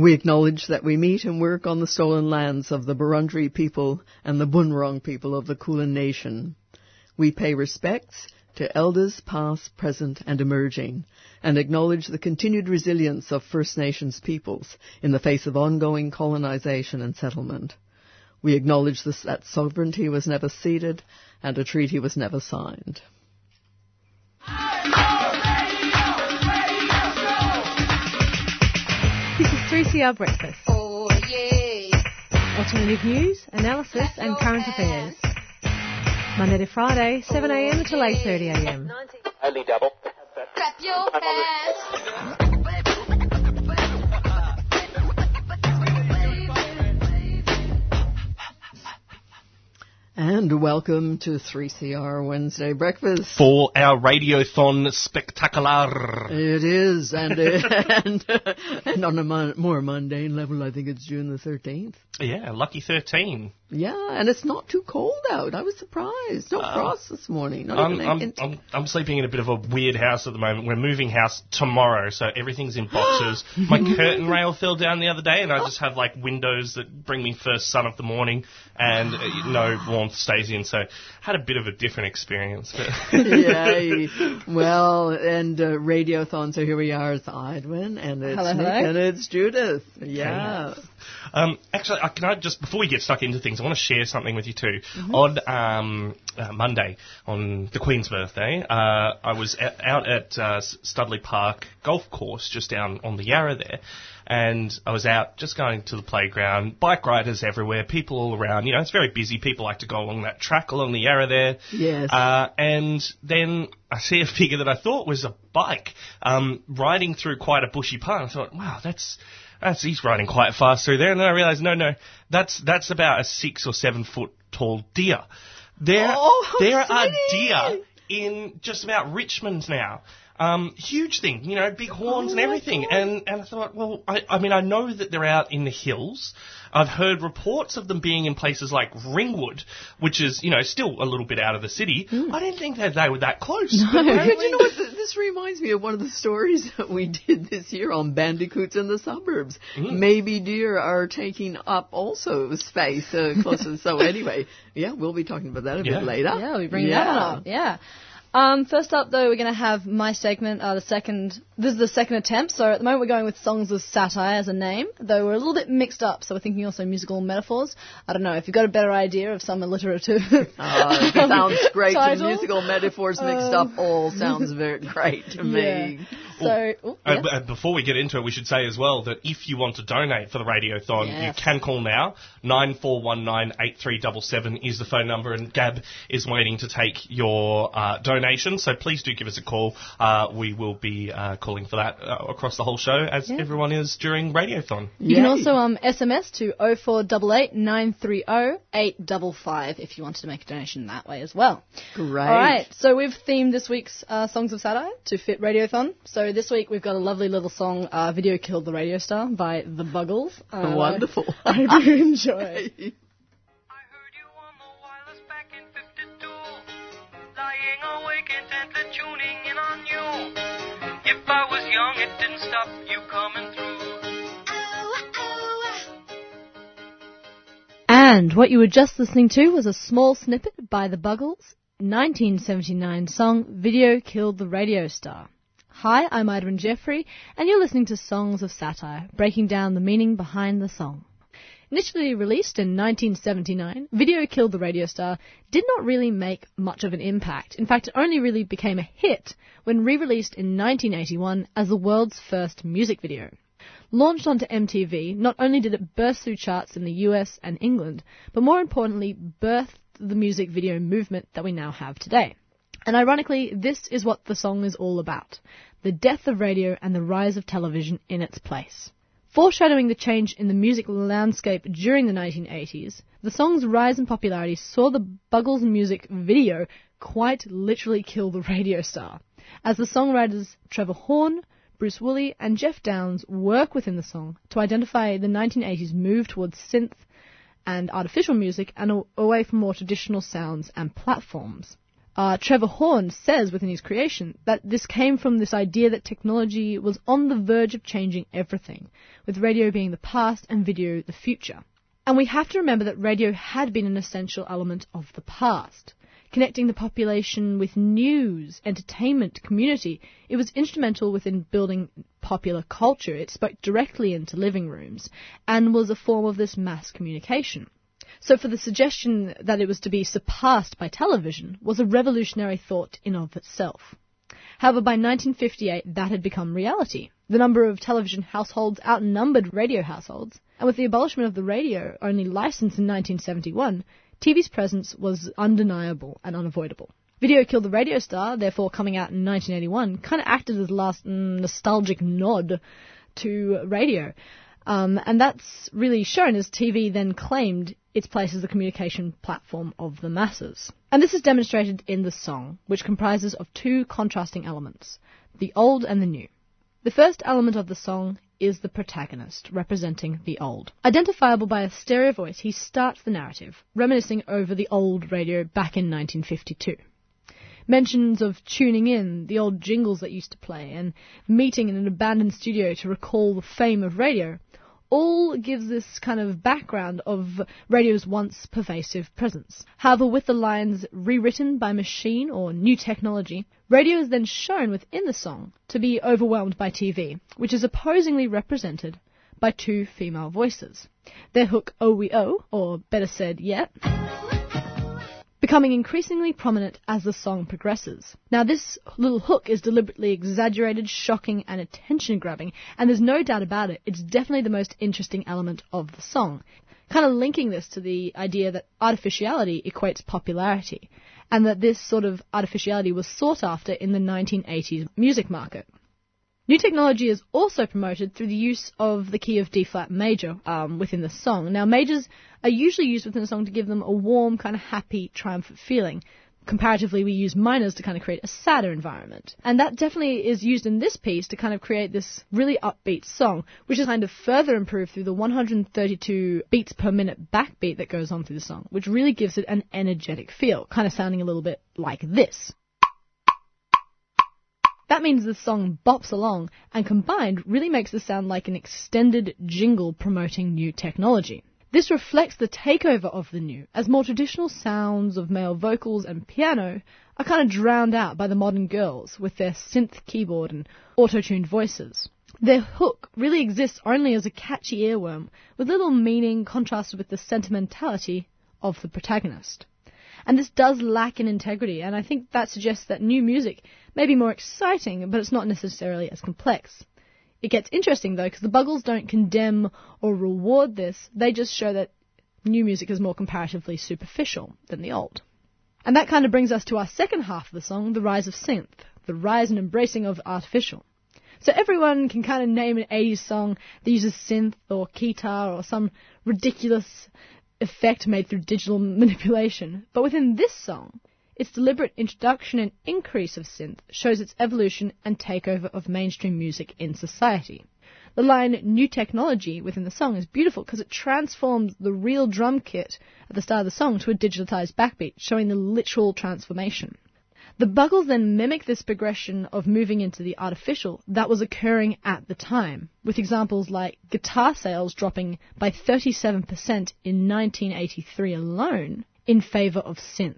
We acknowledge that we meet and work on the stolen lands of the Wurundjeri people and the Bunurong people of the Kulin Nation. We pay respects to elders past, present and emerging and acknowledge the continued resilience of First Nations peoples in the face of ongoing colonization and settlement. We acknowledge this, that sovereignty was never ceded and a treaty was never signed. 3CR Breakfast. Oh yeah. Alternative news, analysis and current affairs. Monday to Friday, 7am until 8.30am. Only double. Clap your hands. And welcome to 3CR Wednesday Breakfast. For our Radiothon Spectacular. It is, and and, and on a mon- more mundane level, I think it's June the 13th. Yeah, lucky 13. Yeah, and it's not too cold out. I was surprised. No frost this morning. Not I'm, even I'm, like- I'm, I'm sleeping in a bit of a weird house at the moment. We're moving house tomorrow, so everything's in boxes. My curtain rail fell down the other day, and I just have like windows that bring me first sun of the morning, and uh, no warmth stays in. So had a bit of a different experience. But Yay. Well, and uh, Radiothon, so here we are. It's Idwin, and it's Hello, Nick, hello. and it's Judith. Yeah. Um, actually, I, can I just before we get stuck into things, I want to share something with you too. On um, uh, Monday, on the Queen's birthday, uh, I was a- out at uh, Studley Park golf course just down on the Yarra there, and I was out just going to the playground. Bike riders everywhere, people all around. You know, it's very busy. People like to go along that track along the Yarra there. Yes. Uh, and then I see a figure that I thought was a bike um, riding through quite a bushy path. I thought, wow, that's that's he's riding quite fast through there. And then I realised, no, no, that's that's about a six or seven foot tall deer. There, Oh, there are deer in just about Richmond now. Um, huge thing, you know, big horns Oh and everything. And and I thought, well, I, I mean, I know that they're out in the hills. I've heard reports of them being in places like Ringwood, which is, you know, still a little bit out of the city. I didn't think that they were that close. But But apparently- you know what? This reminds me of one of the stories that we did this year on bandicoots in the suburbs. Mm. Maybe deer are taking up also space uh, closer. so anyway, yeah, we'll be talking about that a Yeah. bit later. Yeah, we bring be bringing that up. Yeah. Um, first up, though, we're going to have my segment. Uh, the second, this is the second attempt. So at the moment, we're going with songs with satire as a name, though we're a little bit mixed up. So we're thinking also musical metaphors. I don't know if you've got a better idea of some alliterative. Uh, sounds great. The musical metaphors mixed Um, up all sounds very great to me. Yeah. So, oh, Uh, yes. b- uh, before we get into it, we should say as well that if you want to donate for the Radiothon, Yes. you can call now. 94198377 is the phone number, and Gab is waiting to take your uh, donation. So please do give us a call. Uh, we will be uh, calling for that uh, across the whole show, as Yeah. everyone is during Radiothon. You can also um, SMS to 0488 930 855 if you wanted to make a donation that way as well. Great. All right, so we've themed this week's uh, Songs of Satire to fit Radiothon. So this week we've got a lovely little song, uh, Video Killed the Radio Star by The Buggles. Uh, Wonderful. I hope you enjoy. I heard you on the wireless back in 52. Lying awake intently tuning in on you. If I was young, it didn't stop you coming through. And what you were just listening to was a small snippet by The Buggles' 1979 song Video Killed the Radio Star. Hi, I'm Idwin Jeffrey, and you're listening to Songs of Satire, breaking down the meaning behind the song. Initially released in 1979, Video Killed the Radio Star did not really make much of an impact. In fact, it only really became a hit when re-released in 1981 as the world's first music video. Launched onto MTV, not only did it burst through charts in the US and England, but more importantly, birthed the music video movement that we now have today. And ironically, this is what the song is all about the death of radio and the rise of television in its place. Foreshadowing the change in the music landscape during the 1980s, the song's rise in popularity saw the Buggles music video quite literally kill the radio star, as the songwriters Trevor Horn, Bruce Woolley, and Geoff Downes work within the song to identify the 1980s move towards synth and artificial music and away from more traditional sounds and platforms. Uh, Trevor Horn says within his creation that this came from this idea that technology was on the verge of changing everything, with radio being the past and video the future. And we have to remember that radio had been an essential element of the past. Connecting the population with news, entertainment, community, it was instrumental within building popular culture. It spoke directly into living rooms and was a form of this mass communication. So for the suggestion that it was to be surpassed by television was a revolutionary thought in of itself. However, by 1958, that had become reality. The number of television households outnumbered radio households, and with the abolishment of the radio, only licensed in 1971, TV's presence was undeniable and unavoidable. Video Killed the Radio Star, therefore coming out in 1981, kind of acted as the last mm, nostalgic nod to radio. Um, and that's really shown as TV then claimed its place as the communication platform of the masses. And this is demonstrated in the song, which comprises of two contrasting elements, the old and the new. The first element of the song is the protagonist, representing the old. Identifiable by a stereo voice, he starts the narrative, reminiscing over the old radio back in 1952 mentions of tuning in, the old jingles that used to play, and meeting in an abandoned studio to recall the fame of radio, all gives this kind of background of radio's once pervasive presence. However, with the lines rewritten by machine or new technology, radio is then shown within the song to be overwhelmed by TV, which is opposingly represented by two female voices. Their hook OWO, or better said yet, becoming increasingly prominent as the song progresses. Now, this little hook is deliberately exaggerated, shocking, and attention grabbing, and there's no doubt about it, it's definitely the most interesting element of the song. Kind of linking this to the idea that artificiality equates popularity, and that this sort of artificiality was sought after in the 1980s music market. New technology is also promoted through the use of the key of D flat major um, within the song. Now, majors are usually used within a song to give them a warm, kind of happy, triumphant feeling. Comparatively, we use minors to kind of create a sadder environment. And that definitely is used in this piece to kind of create this really upbeat song, which is kind of further improved through the 132 beats per minute backbeat that goes on through the song, which really gives it an energetic feel, kind of sounding a little bit like this. That means the song bops along and combined really makes it sound like an extended jingle promoting new technology. This reflects the takeover of the new, as more traditional sounds of male vocals and piano are kind of drowned out by the modern girls with their synth keyboard and auto-tuned voices. Their hook really exists only as a catchy earworm with little meaning contrasted with the sentimentality of the protagonist. And this does lack in integrity, and I think that suggests that new music may be more exciting, but it's not necessarily as complex. It gets interesting though, because the Buggles don't condemn or reward this, they just show that new music is more comparatively superficial than the old. And that kind of brings us to our second half of the song, The Rise of Synth, the rise and embracing of artificial. So everyone can kind of name an 80s song that uses synth or guitar or some ridiculous effect made through digital manipulation. But within this song, its deliberate introduction and increase of synth shows its evolution and takeover of mainstream music in society. The line new technology within the song is beautiful because it transforms the real drum kit at the start of the song to a digitized backbeat, showing the literal transformation. The Buggles then mimic this progression of moving into the artificial that was occurring at the time, with examples like guitar sales dropping by 37% in 1983 alone in favor of synth.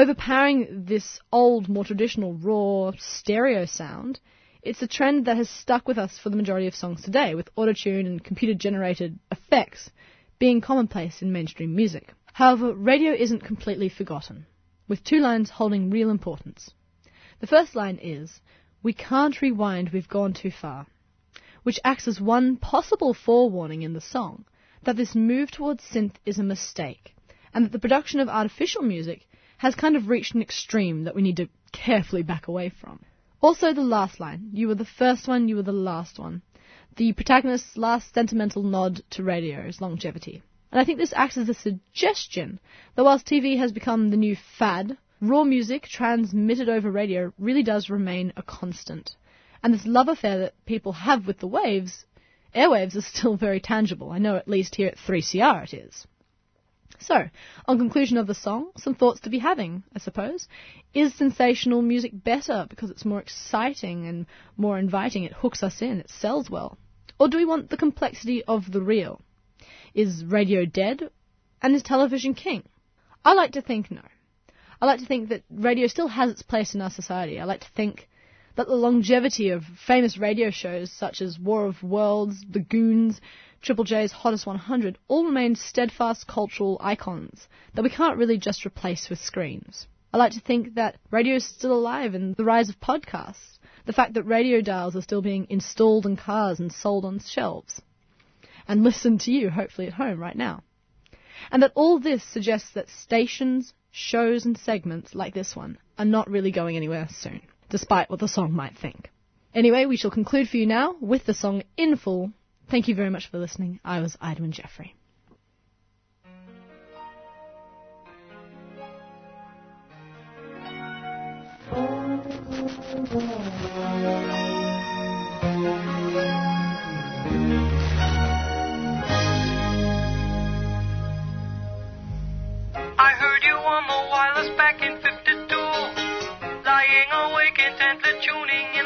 Overpowering this old, more traditional, raw stereo sound, it's a trend that has stuck with us for the majority of songs today, with autotune and computer generated effects being commonplace in mainstream music. However, radio isn't completely forgotten with two lines holding real importance. The first line is, We can't rewind, we've gone too far, which acts as one possible forewarning in the song that this move towards synth is a mistake, and that the production of artificial music has kind of reached an extreme that we need to carefully back away from. Also, the last line, You were the first one, you were the last one. The protagonist's last sentimental nod to radio's longevity. And I think this acts as a suggestion that whilst TV has become the new fad, raw music transmitted over radio really does remain a constant. And this love affair that people have with the waves, airwaves, is still very tangible. I know at least here at 3CR it is. So, on conclusion of the song, some thoughts to be having, I suppose. Is sensational music better because it's more exciting and more inviting? It hooks us in, it sells well. Or do we want the complexity of the real? Is radio dead? And is television king? I like to think no. I like to think that radio still has its place in our society. I like to think that the longevity of famous radio shows such as War of Worlds, The Goons, Triple J's Hottest 100 all remain steadfast cultural icons that we can't really just replace with screens. I like to think that radio is still alive in the rise of podcasts, the fact that radio dials are still being installed in cars and sold on shelves, and listened to you hopefully at home right now. And that all this suggests that stations, shows and segments like this one are not really going anywhere soon, despite what the song might think. Anyway, we shall conclude for you now with the song in full. Thank you very much for listening. I was Idwin Jeffrey. I heard you on the wireless back in 52. Lying awake intently tuning in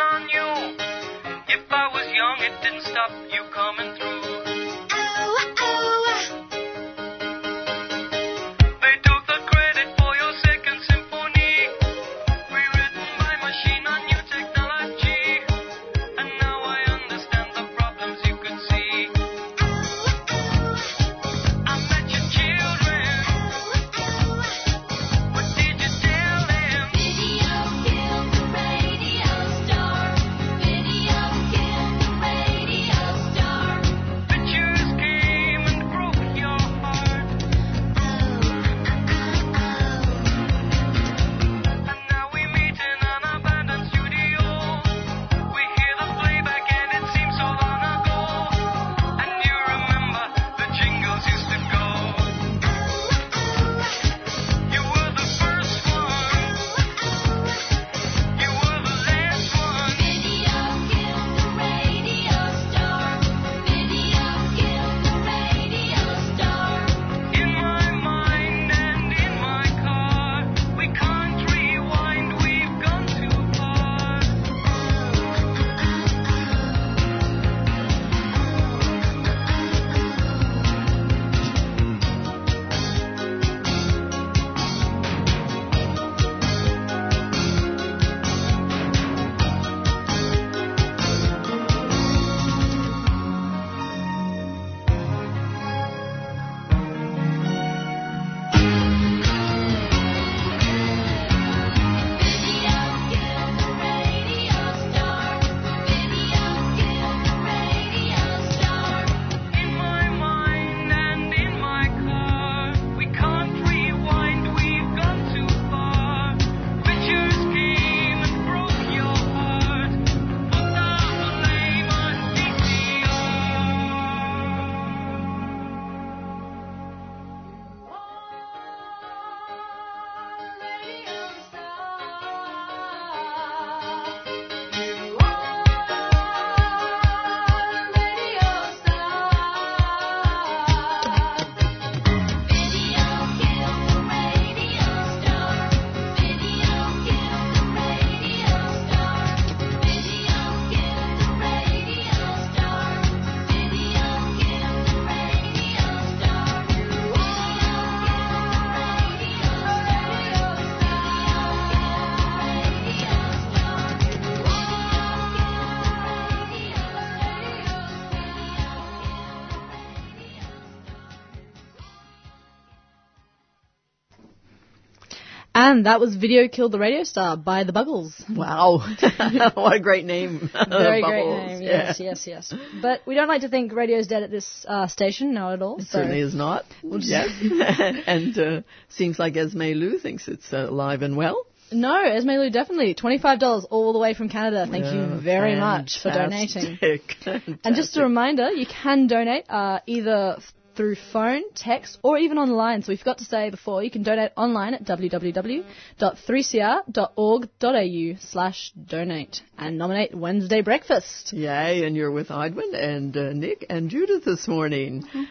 And that was Video Killed the Radio Star by The Buggles. Wow. what a great name. Very great name, Yeah. yes, yes, yes. But we don't like to think radio's dead at this uh, station, no at all. It so certainly is not. yes. and uh, seems like Esme Lou thinks it's uh, alive and well. No, Esme Lou, definitely. $25 all the way from Canada. Thank you Yeah, very much for donating. fantastic. And just a reminder, you can donate uh, either through phone, text, or even online. So we forgot to say before, you can donate online at www.3cr.org.au slash donate and nominate Wednesday Breakfast. Yay, and you're with Edwin and uh, Nick and Judith this morning. Mm-hmm.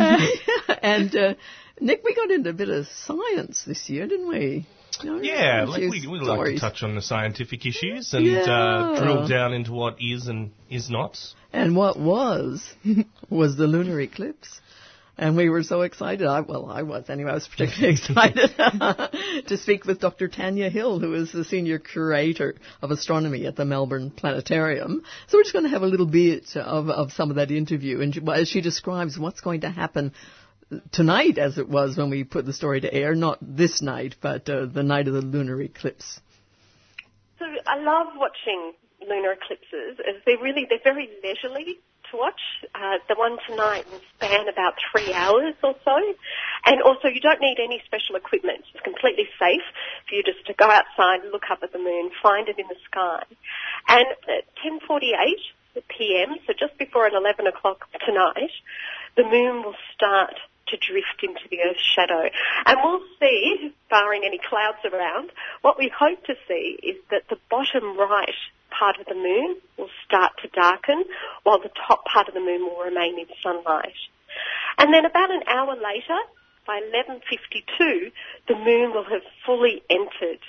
and uh, Nick, we got into a bit of science this year, didn't we? You know, Yeah, like we, we like to touch on the scientific issues and Yeah. uh, drill down into what is and is not. And what was was the lunar eclipse. And we were so excited. I, well, I was anyway. I was particularly excited to speak with Dr. Tanya Hill, who is the senior curator of astronomy at the Melbourne Planetarium. So we're just going to have a little bit of, of some of that interview, and as she describes what's going to happen tonight, as it was when we put the story to air. Not this night, but uh, the night of the lunar eclipse. So I love watching lunar eclipses. They're really they're very leisurely to watch. Uh, the one tonight will span about three hours or so, and also you don't need any special equipment. It's completely safe for you just to go outside, look up at the moon, find it in the sky, and at 10:48 p.m., so just before an 11 o'clock tonight, the moon will start to drift into the Earth's shadow. And we'll see, barring any clouds around, what we hope to see is that the bottom right part of the moon will start to darken while the top part of the moon will remain in sunlight. And then about an hour later, by 11.52, the moon will have fully entered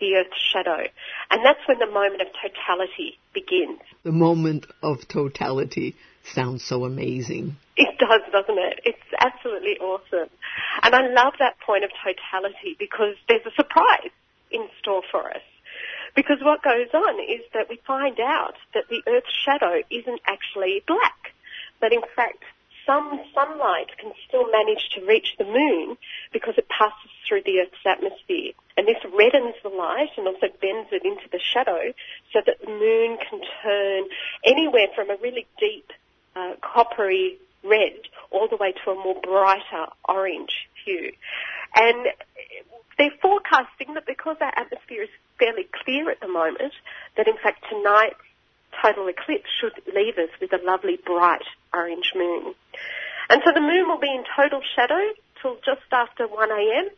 the Earth's shadow. And that's when the moment of totality begins. The moment of totality sounds so amazing. It does, doesn't it? It's absolutely awesome. And I love that point of totality because there's a surprise in store for us. Because what goes on is that we find out that the Earth's shadow isn't actually black. That in fact, some sunlight can still manage to reach the moon because it passes through the Earth's atmosphere. And this reddens the light and also bends it into the shadow so that the moon can turn anywhere from a really deep uh, coppery red all the way to a more brighter orange hue. And they're forecasting that because our atmosphere is fairly clear at the moment, that in fact tonight's total eclipse should leave us with a lovely bright orange moon. And so the moon will be in total shadow till just after 1am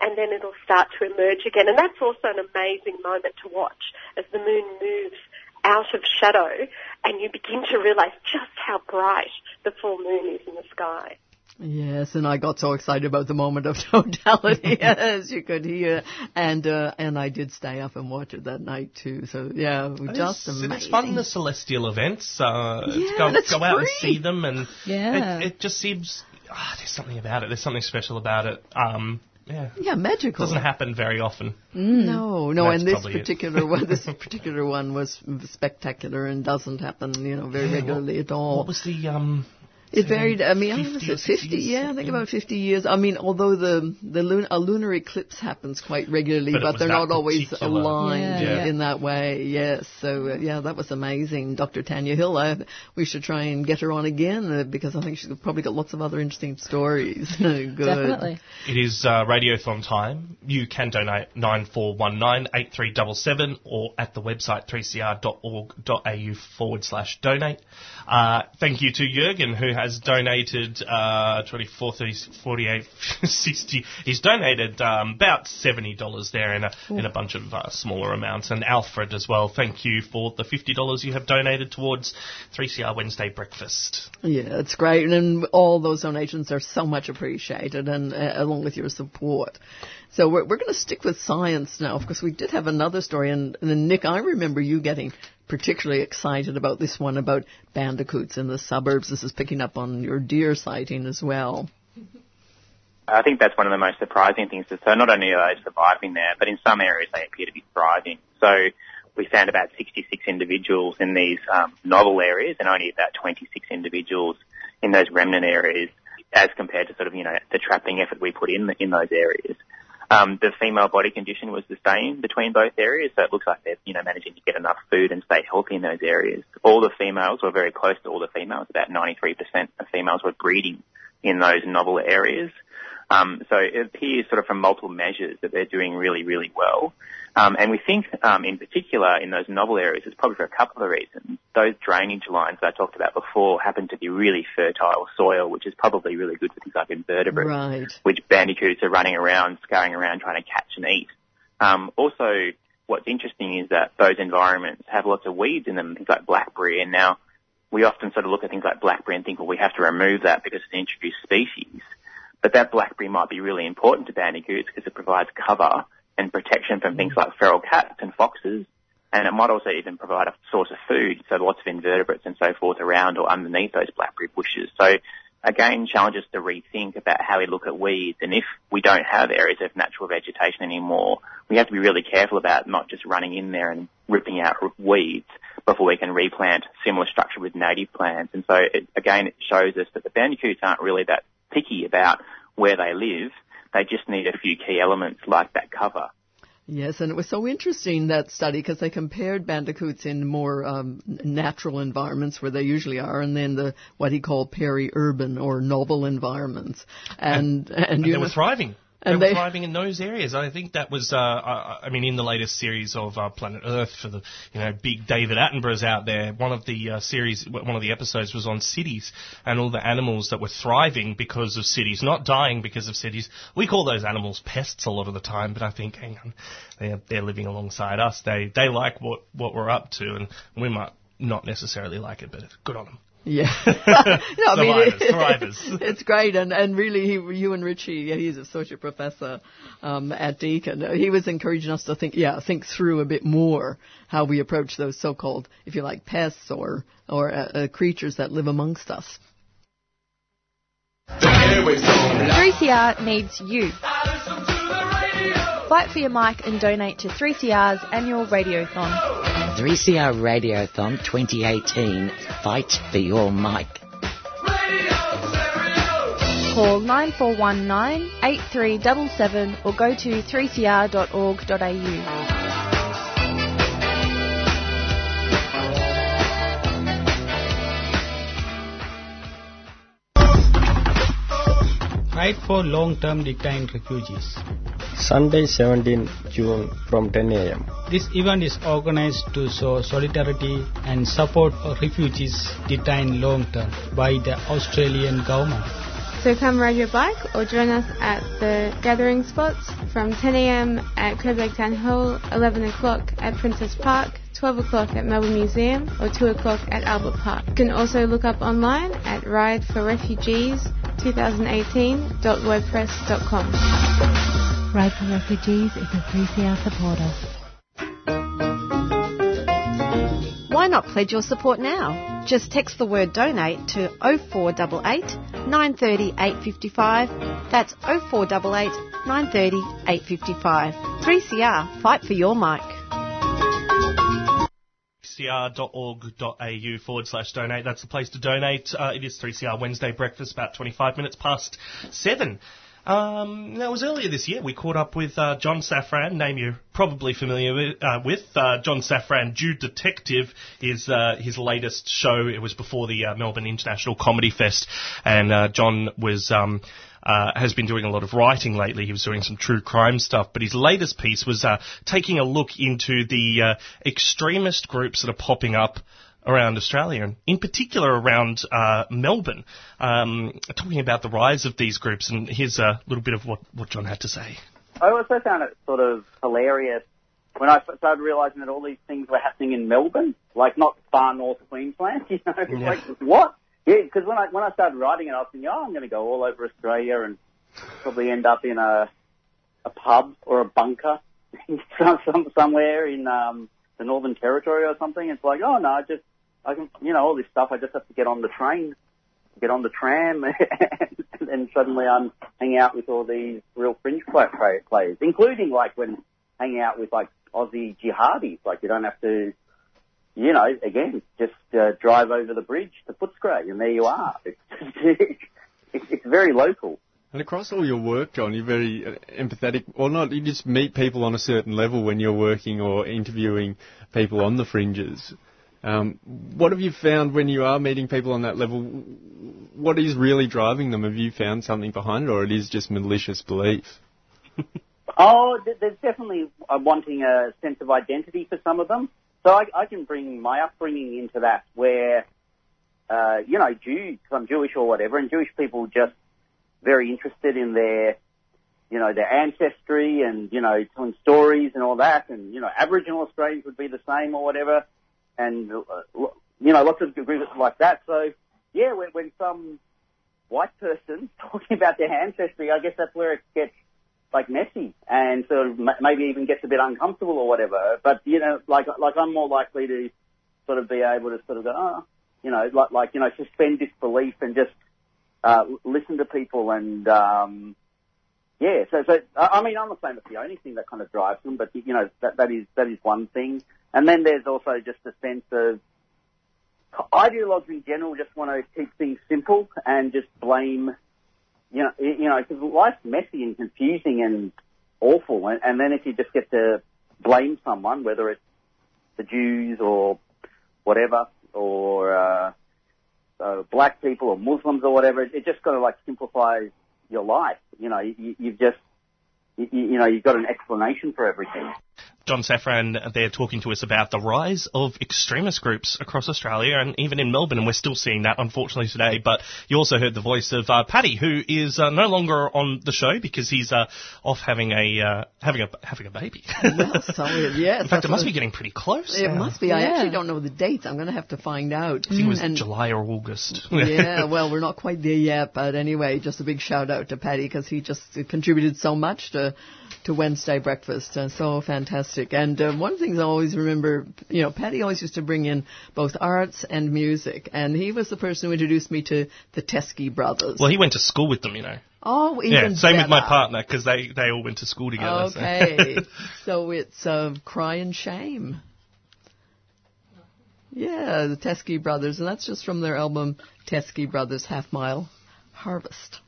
and then it'll start to emerge again. And that's also an amazing moment to watch as the moon moves out of shadow and you begin to realize just how bright the full moon is in the sky. Yes, and I got so excited about the moment of totality, as you could hear, and uh, and I did stay up and watch it that night too. So yeah, it was just it's, amazing. it's fun, the celestial events. Uh, Yeah, to go, it's go out and see them, and Yeah. it, it just seems ah, there's something about it. There's something special about it. Um, yeah, yeah, it magical. doesn't happen very often. No, no, That's and this particular one, this particular one was spectacular and doesn't happen, you know, very Yeah, what- regularly at all. What was the um? It varied. I mean, I 50 was or it 50? years? Yeah, I think about 50 years. I mean, although the the lun- a lunar eclipse happens quite regularly, But but, they're not always aligned Yeah, yeah. in that way. Yes. So uh, yeah, that was amazing, Dr. Tanya Hill. I, we should try and get her on again uh, because I think she's probably got lots of other interesting stories. Good. Definitely. It is uh, radiothon time. You can donate nine four one nine eight three double seven or at the website 3cr.org.au forward slash donate. Uh, thank you to Jurgen who has donated uh, 24, 30, 48, 60. He's donated um, about $70 there in a, in a bunch of uh, smaller amounts. And Alfred as well. Thank you for the $50 you have donated towards 3CR Wednesday breakfast. Yeah, it's great, and all those donations are so much appreciated, and uh, along with your support. So we're we're going to stick with science now, because we did have another story, and, and then Nick, I remember you getting particularly excited about this one about bandicoots in the suburbs. This is picking up on your deer sighting as well. I think that's one of the most surprising things. So not only are they surviving there, but in some areas they appear to be thriving. So we found about 66 individuals in these um, novel areas and only about 26 individuals in those remnant areas as compared to sort of, you know, the trapping effort we put in in those areas. Um, the female body condition was the same between both areas, so it looks like they're, you know, managing to get enough food and stay healthy in those areas. All the females were very close to all the females. About 93% of females were breeding in those novel areas. Um, so it appears sort of from multiple measures that they're doing really, really well. Um, and we think, um, in particular, in those novel areas, it's probably for a couple of reasons. Those drainage lines that I talked about before happen to be really fertile soil, which is probably really good for things like invertebrates Right. which bandicoots are running around, scurrying around trying to catch and eat. Um, also, what's interesting is that those environments have lots of weeds in them, things like blackberry, and now we often sort of look at things like blackberry and think, well, we have to remove that because it's an introduced species. But that blackberry might be really important to bandicoots because it provides cover and protection from things like feral cats and foxes. And it might also even provide a source of food, so lots of invertebrates and so forth around or underneath those blackberry bushes. So again, challenges to rethink about how we look at weeds. And if we don't have areas of natural vegetation anymore, we have to be really careful about not just running in there and ripping out weeds before we can replant similar structure with native plants. And so it, again, it shows us that the bandicoots aren't really that picky about where they live. They just need a few key elements like that cover. Yes, and it was so interesting that study because they compared bandicoots in more um, natural environments where they usually are, and then the what he called peri-urban or novel environments, and and, And you they know- were thriving. And they, they- were thriving in those areas. I think that was, uh, I, I mean, in the latest series of uh, Planet Earth for the, you know, big David Attenborough's out there. One of the uh, series, one of the episodes was on cities and all the animals that were thriving because of cities, not dying because of cities. We call those animals pests a lot of the time, but I think, hang on, they're, they're living alongside us. They they like what what we're up to, and we might not necessarily like it, but good on them. Yeah. no, I mean, Survivors, thrivers. it's great, and and really, he, Euan Ritchie, yeah, he's associate professor um, at Deakin. He was encouraging us to think, yeah, think through a bit more how we approach those so-called, if you like, pests or or uh, uh, creatures that live amongst us. 3CR needs you. Fight for your mic and donate to 3CR's annual Radiothon. 3CR Radiothon 2018 Fight for Your Mic. Call 9419 8377 or go to 3cr.org.au. Fight for long-term detained refugees. Sunday 17 June from 10 a.m. This event is organized to show solidarity and support for refugees detained long-term by the Australian government. So come ride your bike or join us at the gathering spots from 10am at Coburg Town Hall, 11 o'clock at Princes Park, 12 o'clock at Melbourne Museum or 2 o'clock at Albert Park. You can also look up online at rideforrefugees2018.wordpress.com. Ride for Refugees is a 3CR supporter. Why not pledge your support now? Just text the word donate to 0488 930 855. That's 0488 930 855. 3CR, fight for your mic. cr.org.au forward slash donate. That's the place to donate. Uh, it is 3CR Wednesday breakfast, about 25 minutes past 7. Um, now, it was earlier this year we caught up with uh, John Safran, name you're probably familiar with. Uh, with. Uh, John Safran, Jew Detective, is uh, his latest show. It was before the uh, Melbourne International Comedy Fest, and uh, John was. Um, uh, has been doing a lot of writing lately. He was doing some true crime stuff, but his latest piece was uh, taking a look into the uh, extremist groups that are popping up around Australia, and in particular around uh, Melbourne, um, talking about the rise of these groups. And here's a little bit of what, what John had to say. I also found it sort of hilarious when I started realising that all these things were happening in Melbourne, like not far north Queensland. You know, it's Yeah. like what? Yeah, because when I when I started writing it, I was thinking, oh, I'm going to go all over Australia and probably end up in a a pub or a bunker some, some, somewhere in um, the Northern Territory or something. It's like, oh no, just I can, you know, all this stuff. I just have to get on the train, get on the tram, and then suddenly I'm hanging out with all these real fringe play, play, players, including like when hanging out with like Aussie jihadis. Like you don't have to, you know, again, just uh, drive over the bridge to Footscray, and there you are. It's, it's, it's very local. And across all your work, John, you're very uh, empathetic, or not, you just meet people on a certain level when you're working or interviewing people on the fringes. Um, what have you found when you are meeting people on that level? What is really driving them? Have you found something behind it, or it is just malicious belief? Oh, there's definitely wanting a sense of identity for some of them. So I, I can bring my upbringing into that, where uh, you know, 'cause I'm Jewish or whatever, and Jewish people just very interested in their, you know, their ancestry and you know, telling stories and all that, and you know, Aboriginal Australians would be the same or whatever, and uh, you know, lots of groups like that. So yeah, when, when some white person talking about their ancestry, I guess that's where it gets like messy and sort of ma- maybe even gets a bit uncomfortable or whatever. But you know, like like I'm more likely to sort of be able to sort of go, oh, you know, like like you know, suspend disbelief and just uh, listen to people and um, yeah. So so I I mean, I'm not saying that's the only thing that kind of drives them, but you know, that that is that is one thing. And then there's also just a sense of ideologues in general just want to keep things simple and just blame, you know, you know, because life's messy and confusing and awful, and, and then if you just get to blame someone, whether it's the Jews or whatever, or uh, uh, black people or Muslims or whatever, it, it just kind of like simplifies your life. You know, you, you've just, you, you know, you've got an explanation for everything. John Safran there talking to us about the rise of extremist groups across Australia and even in Melbourne, and we're still seeing that unfortunately today. But you also heard the voice of uh, Paddy, who is uh, no longer on the show because he's uh, off having a uh, having a having a baby. Well, so it- yes, in fact, it must be getting pretty close. It now. must be. I Yeah. actually don't know the dates. I'm going to have to find out. I think it was And- July or August. yeah, well, we're not quite there yet, but anyway, just a big shout out to Paddy because he just contributed so much to to Wednesday breakfast. Uh, so fantastic. And uh, one of the things I always remember, you know, Paddy always used to bring in both arts and music, and he was the person who introduced me to the Teskey brothers. Well, he went to school with them, you know. oh, even yeah, same with my partner because they they all went to school together. so. Okay, so it's uh, Crying Shame. Yeah, the Teskey Brothers, and that's just from their album Teskey Brothers Half Mile Harvest.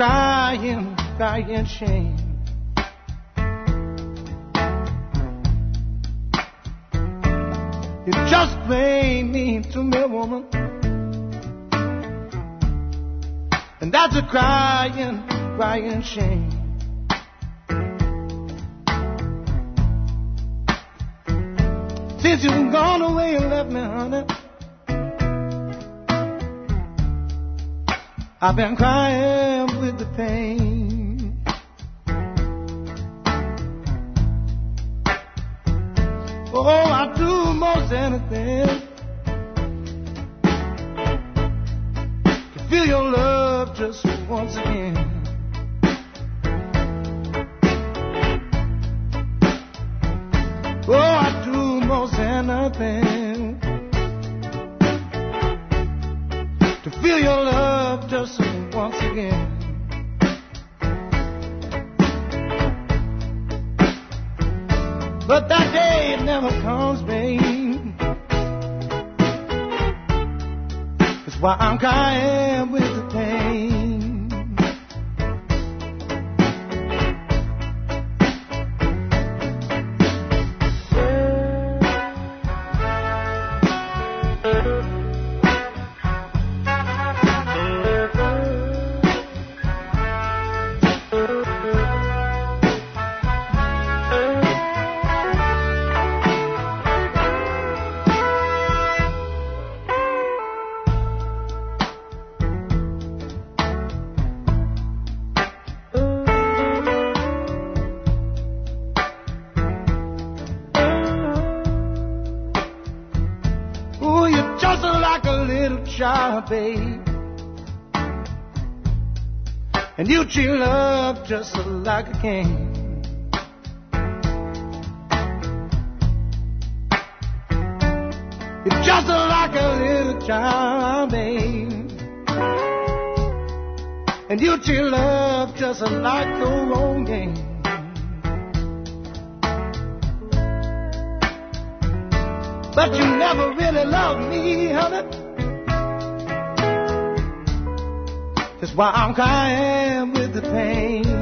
Crying, crying shame. You just plain mean to me, a woman. And that's a crying, crying shame. Since you've gone away and left me, honey, I've been crying with the pain. Oh, I do most anything to feel your love just once again. Oh, I do most anything to feel your love just once again. But that day it never comes, babe. That's why I'm crying with you treat love just like a king. You're just like a little child, babe. And you treat love just like your own game. But you never really loved me, honey. That's why I'm crying with the pain.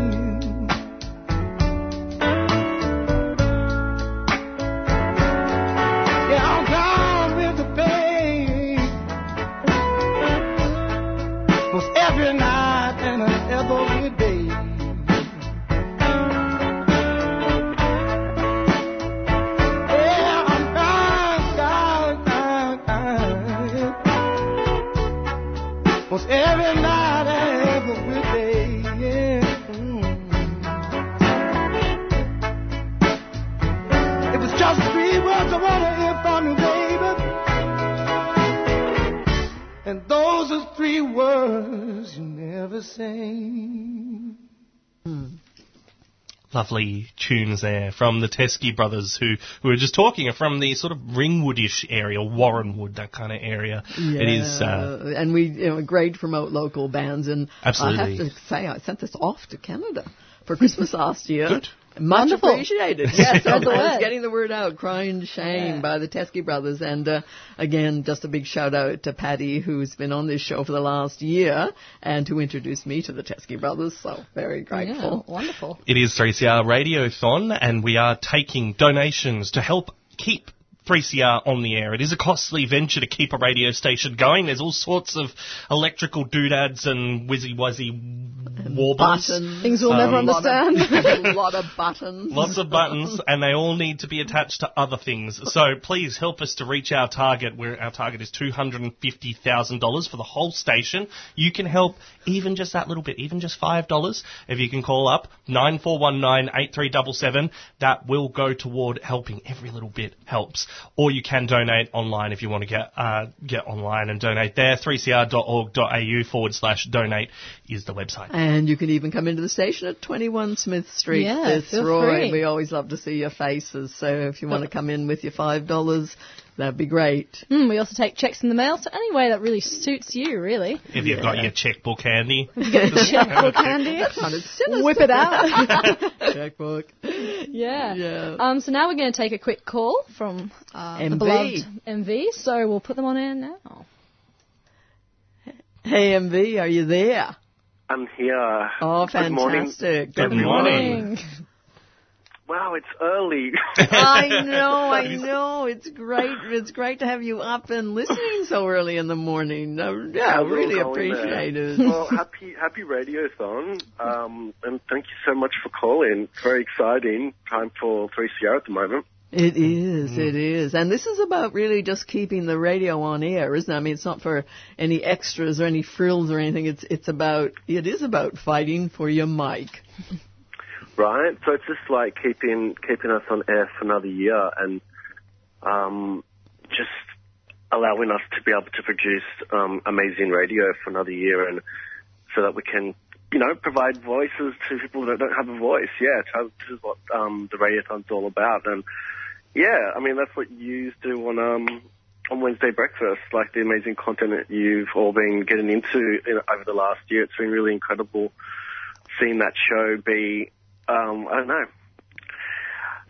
Say. Lovely tunes there from the Teskey brothers who, who were just talking are from the sort of Ringwoodish area, Warranwood, that kind of area. It is, uh, and we you know, great promote local bands. And I have to say, I sent this off to Canada for Christmas last year. Good. Much Wonderful. appreciated. Yes, Spread the I was word. getting the word out, crying shame Yeah. by the Teskey brothers. And uh, again, just a big shout out to Paddy, who's been on this show for the last year, and who introduced me to the Teskey brothers. So very grateful. Yeah, wonderful. It is 3CR Radiothon, and we are taking donations to help keep 3CR on the air. It is a costly venture to keep a radio station going. There's all sorts of electrical doodads and whizzy wuzzy warblers. Buttons. Things we'll never Um, understand. a lot of buttons. Lots of buttons, and they all need to be attached to other things. So please help us to reach our target. Where our target is two hundred and fifty thousand dollars for the whole station. You can help even just that little bit, even just five dollars. If you can call up nine four one nine eight three double seven, that will go toward helping. Every little bit helps. Or you can donate online if you want to get uh, get online and donate there. 3cr.org.au forward slash donate is the website. And you can even come into the station at 21 Smith Street, Yeah, feel Fitzroy. free. We always love to see your faces. So if you want to come in with your $5, that'd be great. Mm, we also take checks in the mail, so any way that really suits you, really. If you've got your checkbook handy. Checkbook handy. That sounded sinister. Whip it out. Checkbook. yeah. Yeah. Um, so now we're going to take a quick call from uh, the MV. beloved MV. So we'll put them on air now. Hey, MV, are you there? I'm here. Oh, fantastic. Good morning. fantastic. Good morning. Wow, it's early. I know, I know. It's great. It's great to have you up and listening so early in the morning. Uh, yeah, How's it all really appreciate it. Well, happy happy radiothon, um, and thank you so much for calling. Very exciting time for 3CR at the moment. It is, Mm. it is. And this is about really just keeping the radio on air, isn't it? I mean, it's not for any extras or any frills or anything. It's, it's about, it is about fighting for your mic. Right, so it's just like keeping keeping us on air for another year, and um, just allowing us to be able to produce um, amazing radio for another year, and so that we can, you know, provide voices to people that don't have a voice. Yeah, this is what um, the radiothon's all about, and yeah, I mean that's what you do on um, on Wednesday breakfast, like the amazing content that you've all been getting into know, over the last year. It's been really incredible seeing that show be, um, I don't know,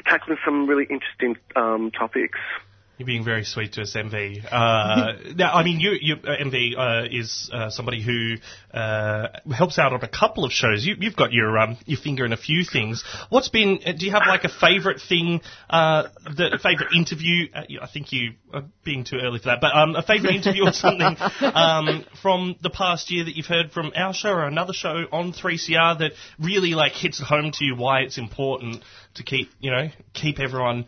tackling some really interesting um, topics. You're being very sweet to us, MV. Uh, now, I mean, you, you uh, MV uh, is uh, somebody who uh, helps out on a couple of shows. You, you've got your um, your finger in a few things. What's been? uh, Do you have like a favourite thing? The favourite interview? I think you are being too early for that, but um, a favourite interview or something um, from the past year that you've heard from our show or another show on 3CR that really like hits home to you why it's important to keep you know keep everyone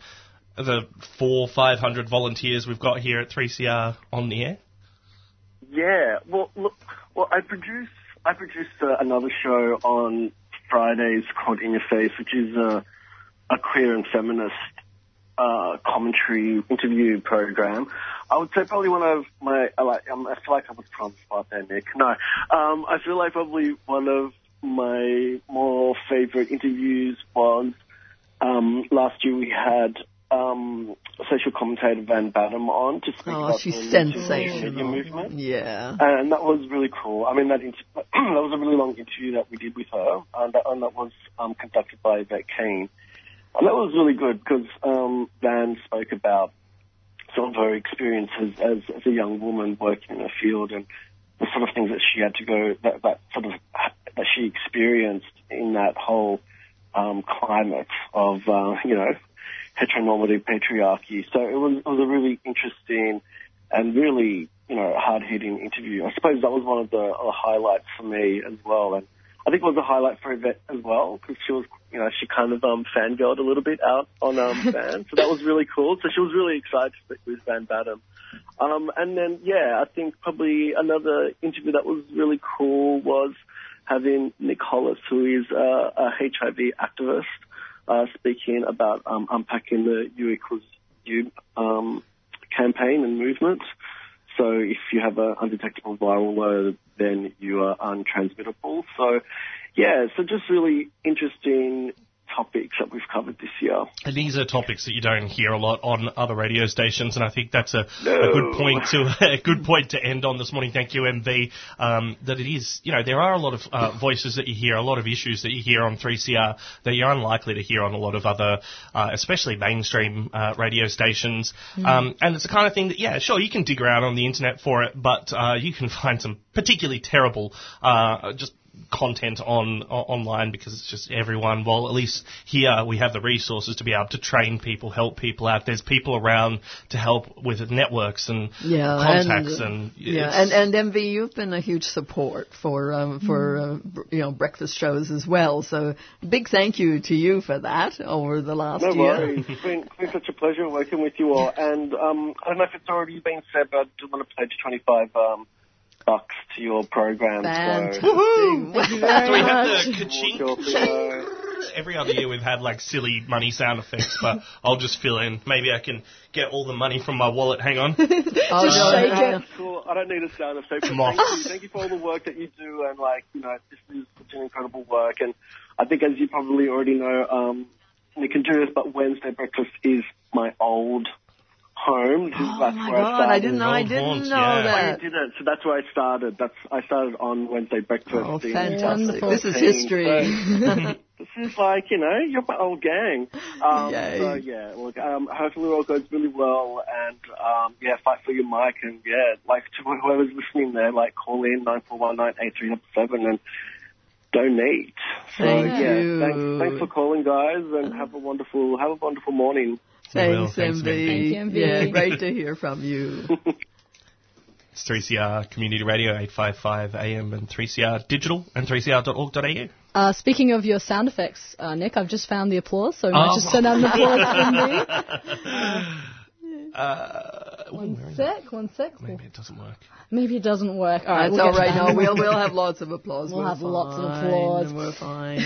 the four, five hundred volunteers we've got here at 3CR on the air? Yeah, well, look, well, I produce I produce uh, another show on Fridays called In Your Face, which is a a queer and feminist uh, commentary interview program. I would say probably one of my I like um, I feel like I was on the spot there, Nick. No, um, I feel like probably one of my more favorite interviews was um, last year we had um, social commentator Van Badham on to speak Oh, about she's the media sensational. movement. Yeah. And that was really cool. I mean, that inter- that was a really long interview that we did with her, and that, and that was um, conducted by Yvette Kane. And that was really good because um, Van spoke about sort of her experiences as, as a young woman working in a field and the sort of things that she had to go, that, that sort of, that she experienced in that whole um, climate of, uh, you know, heteronormative patriarchy. So it was, it was a really interesting and really, you know, hard-hitting interview. I suppose that was one of the uh, highlights for me as well. And I think it was a highlight for Yvette as well because she was, you know, she kind of um, fangirled a little bit out on um, Van. So that was really cool. So she was really excited to speak with Van Badham. Um, and then, yeah, I think probably another interview that was really cool was having Nick Hollis, who is uh, a HIV activist, uh, speaking about um, unpacking the U Equals U um, campaign and movement. So if you have an undetectable viral load, then you are untransmittable. So, yeah, so just really interesting topics that we've covered this year. And these are topics that you don't hear a lot on other radio stations, and I think that's a, a good point to a good point to end on this morning. Thank you, MV. Um, that it is, you know, there are a lot of uh, voices that you hear, a lot of issues that you hear on 3CR that you're unlikely to hear on a lot of other, uh, especially mainstream uh, radio stations. Mm. Um, and it's the kind of thing that, yeah, sure, you can dig around on the internet for it, but uh, you can find some particularly terrible, uh, just content on o- online because it's just everyone. Well, at least here we have the resources to be able to train people, help people out. There's people around to help with networks and Yeah, contacts and, and, yeah, and and MV, you've been a huge support for um, for uh, you know breakfast shows as well. So big thank you to you for that over the last No year. worries. It's been, it's been such a pleasure working with you all. And um, I don't know if it's already been said, but I do want to pledge 25 um, bucks to your program. Fantastic. So. Woohoo! Thank you very Do we have the ka-chink? Walk off, you know. Every other year we've had like silly money sound effects, but I'll just fill in. Maybe I can get all the money from my wallet. Hang on. Oh, No, no, no, no. cool. I don't need a sound effect. but Moths. Thank you, thank you for all the work that you do, and like you know, this is such an incredible work. And I think, as you probably already know, um, Nick and Julius, but Wednesday breakfast is my old home. This is, Oh that's my where I God, started. I didn't know, I didn't haunts, know yeah. That. you did it. So that's where I started. That's I started on Wednesday breakfast. Oh, fantastic. This is history. So, this is like you know you're my old gang. Um, Yay. so yeah, look, um, hopefully it all goes really well, and um, yeah, fight for your mic, and yeah, like to whoever's listening there, like call in nine four one nine eight three seven and donate. So Thank yeah, you. thanks, thanks for calling, guys, and have a wonderful have a wonderful morning. Thanks, Thanks, MV. MV. Thank you, MV. Yeah, great to hear from you. It's 3CR Community Radio 855 AM and 3CR Digital and 3cr.org.au. Uh, speaking of your sound effects, uh, Nick, I've just found the applause, so we might Oh. just send out an applause from me. Uh, One sec, one sec. maybe it doesn't work. Maybe it doesn't work. All right, That's we'll all get to right. that. No, we'll we'll have lots of applause. We'll We're have lots of fine, applause. We're fine.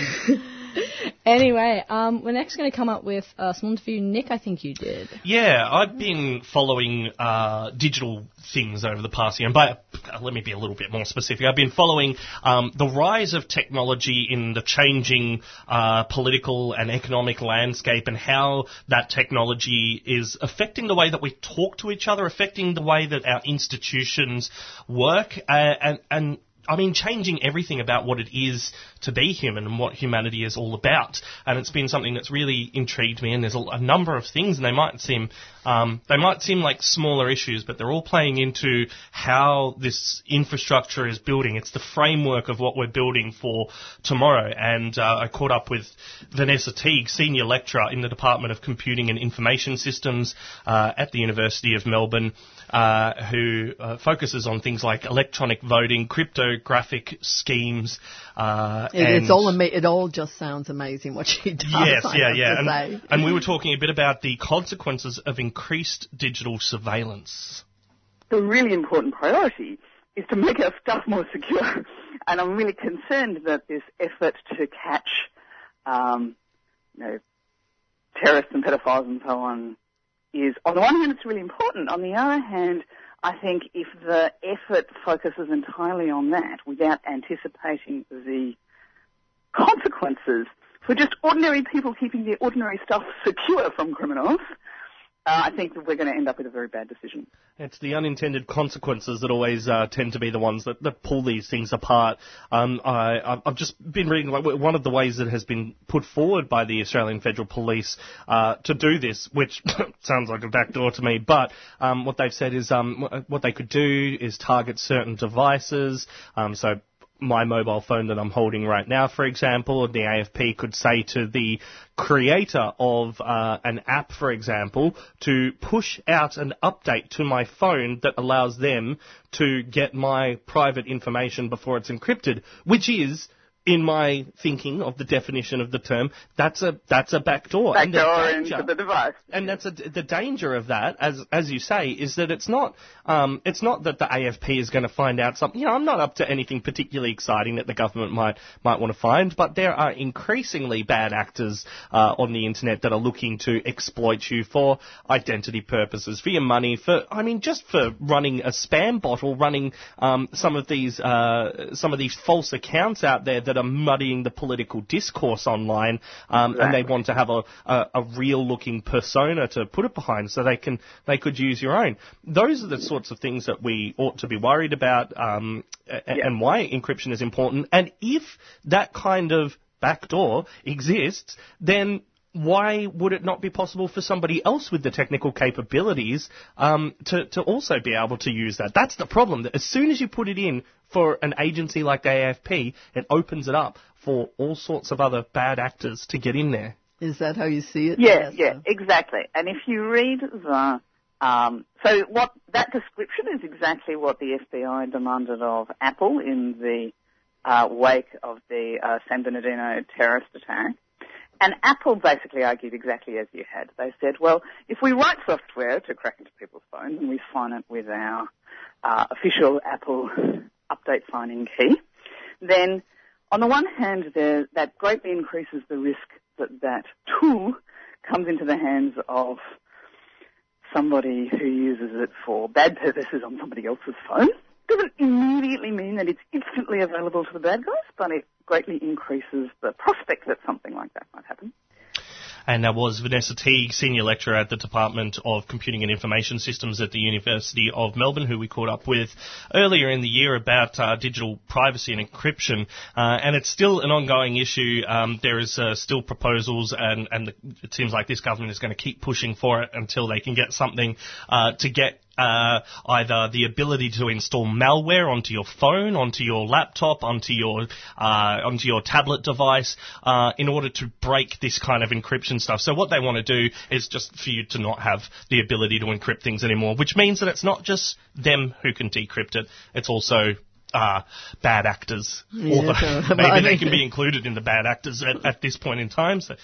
Anyway, um, we're next going to come up with uh, some interview. Nick, I think you did. Yeah, I've been following uh, digital things over the past year, and by uh, let me be a little bit more specific. I've been following um, the rise of technology in the changing uh, political and economic landscape, and how that technology is affecting the way that we talk to each other, affecting the way that our institutions work, uh, and and I mean, changing everything about what it is to be human and what humanity is all about. And it's been something that's really intrigued me. And there's a, a number of things, and they might seem um, they might seem like smaller issues, but they're all playing into how this infrastructure is building. It's the framework of what we're building for tomorrow. And uh, I caught up with Vanessa Teague, senior lecturer in the Department of Computing and Information Systems uh, at the University of Melbourne uh, who uh, focuses on things like electronic voting, cryptographic schemes. Uh, It, and it's all ama- It all just sounds amazing what she does. Yes, I yeah, yeah. And, and we were talking a bit about the consequences of increased digital surveillance. the really important priority is to make our stuff more secure. And I'm really concerned that this effort to catch, um, you know, terrorists and pedophiles and so on is, on the one hand, it's really important. On the other hand, I think if the effort focuses entirely on that without anticipating the consequences for just ordinary people keeping their ordinary stuff secure from criminals, uh, I think that we're going to end up with a very bad decision. It's the unintended consequences that always uh, tend to be the ones that, that pull these things apart. Um, I, I've- just been reading like one of the ways that has been put forward by the Australian Federal Police uh, to do this, which sounds like a backdoor to me, but um, what they've said is um, what they could do is target certain devices. Um, so my mobile phone that I'm holding right now, for example, the AFP could say to the creator of uh, an app, for example, to push out an update to my phone that allows them to get my private information before it's encrypted, which is in my thinking of the definition of the term, that's a that's a backdoor. And Backdoor into the device. and that's a, the danger of that, as as you say, is that it's not um, it's not that the AFP is going to find out something. You know, I'm not up to anything particularly exciting that the government might might want to find, but there are increasingly bad actors uh, on the internet that are looking to exploit you for identity purposes, for your money, for I mean, just for running a spam bot or running um, some of these uh, some of these false accounts out there that are muddying the political discourse online, um, and they want to have a, a, a real looking persona to put it behind so they can they could use your own. Those are the sorts of things that we ought to be worried about um, a- and why encryption is important. And if that kind of backdoor exists, then why would it not be possible for somebody else with the technical capabilities um, to, to also be able to use that? That's the problem. That as soon as you put it in for an agency like the AFP, it opens it up for all sorts of other bad actors to get in there. Is that how you see it? Yeah, yeah, exactly. And if you read the, um, so what that description is exactly what the FBI demanded of Apple in the uh, wake of the uh, San Bernardino terrorist attack. And Apple basically argued exactly as you had. They said, well, if we write software to crack into people's phones and we sign it with our uh, official Apple update signing key, then on the one hand, there, that greatly increases the risk that that tool comes into the hands of somebody who uses it for bad purposes on somebody else's phone. Doesn't immediately mean that it's instantly available to the bad guys, but it greatly increases the prospect that something like that might happen. And that was Vanessa Teague, Senior Lecturer at the Department of Computing and Information Systems at the University of Melbourne, who we caught up with earlier in the year about uh, digital privacy and encryption. Uh, and it's still an ongoing issue. Um, there is uh, still proposals, and, and the, it seems like this government is going to keep pushing for it until they can get something uh, to get uh, either the ability to install malware onto your phone, onto your laptop, onto your uh, onto your tablet device, uh, in order to break this kind of encryption stuff. So what they want to do is just for you to not have the ability to encrypt things anymore, which means that it's not just them who can decrypt it; it's also uh, bad actors. Yeah, Although maybe they can be included in the bad actors at, at this point in time. So.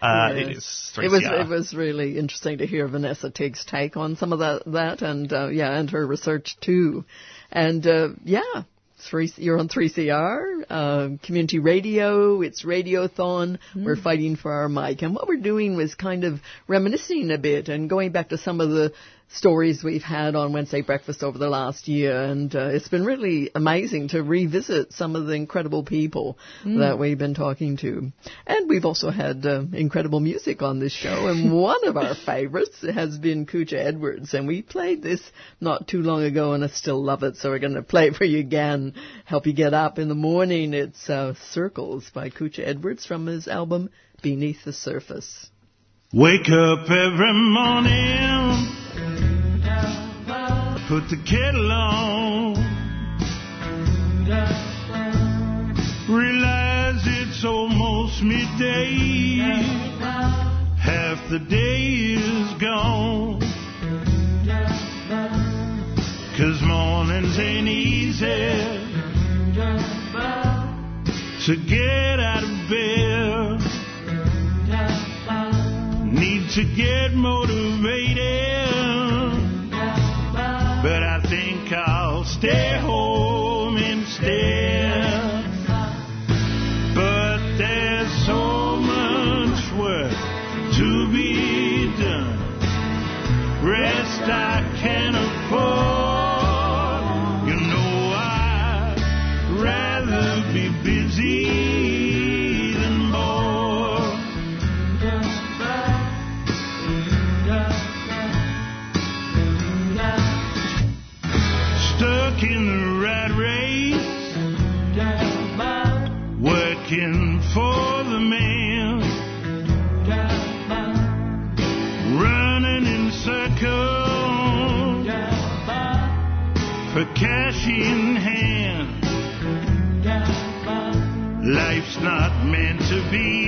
Uh, Yes. It is It was 3CR. it was really interesting to hear Vanessa Teague's take on some of that that and uh, yeah and her research too, and uh, yeah. Three, you're on 3CR, uh, community radio, it's Radiothon, we're fighting for our mic. And what we're doing was kind of reminiscing a bit and going back to some of the stories we've had on Wednesday Breakfast over the last year. And uh, it's been really amazing to revisit some of the incredible people Mm. that we've been talking to. And we've also had uh, incredible music on this show. And one of our favorites has been Kutcha Edwards. And we played this not too long ago and I still love it. So we're going to play it for you again, help you get up in the morning. It's uh, Circles by Kutcha Edwards from his album Beneath the Surface. Wake up every morning, put the kettle on, realize it's almost midday, half the day is gone. Cause mornings ain't easy to get out of bed. To get motivated, not meant to be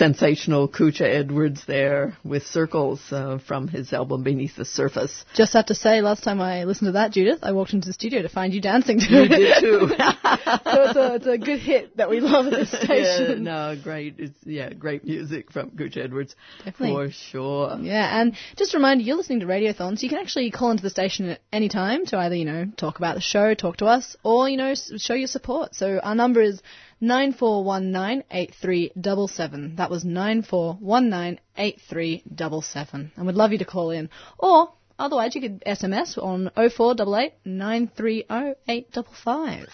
Sensational Kutcha Edwards there with circles uh, from his album Beneath the Surface. Just have to say, last time I listened to that, Judith, I walked into the studio to find you dancing to You it. did too. so it's a, it's a good hit that we love at this yeah, station. no, great. It's, yeah, great music from Kutcha Edwards. Definitely. For sure. Yeah, and just a reminder, you're listening to Radiothon, so you can actually call into the station at any time to either, you know, talk about the show, talk to us, or, you know, show your support. So our number is 94198377. That was 94198377. And we'd love you to call in. Or, otherwise, you could SMS on 0488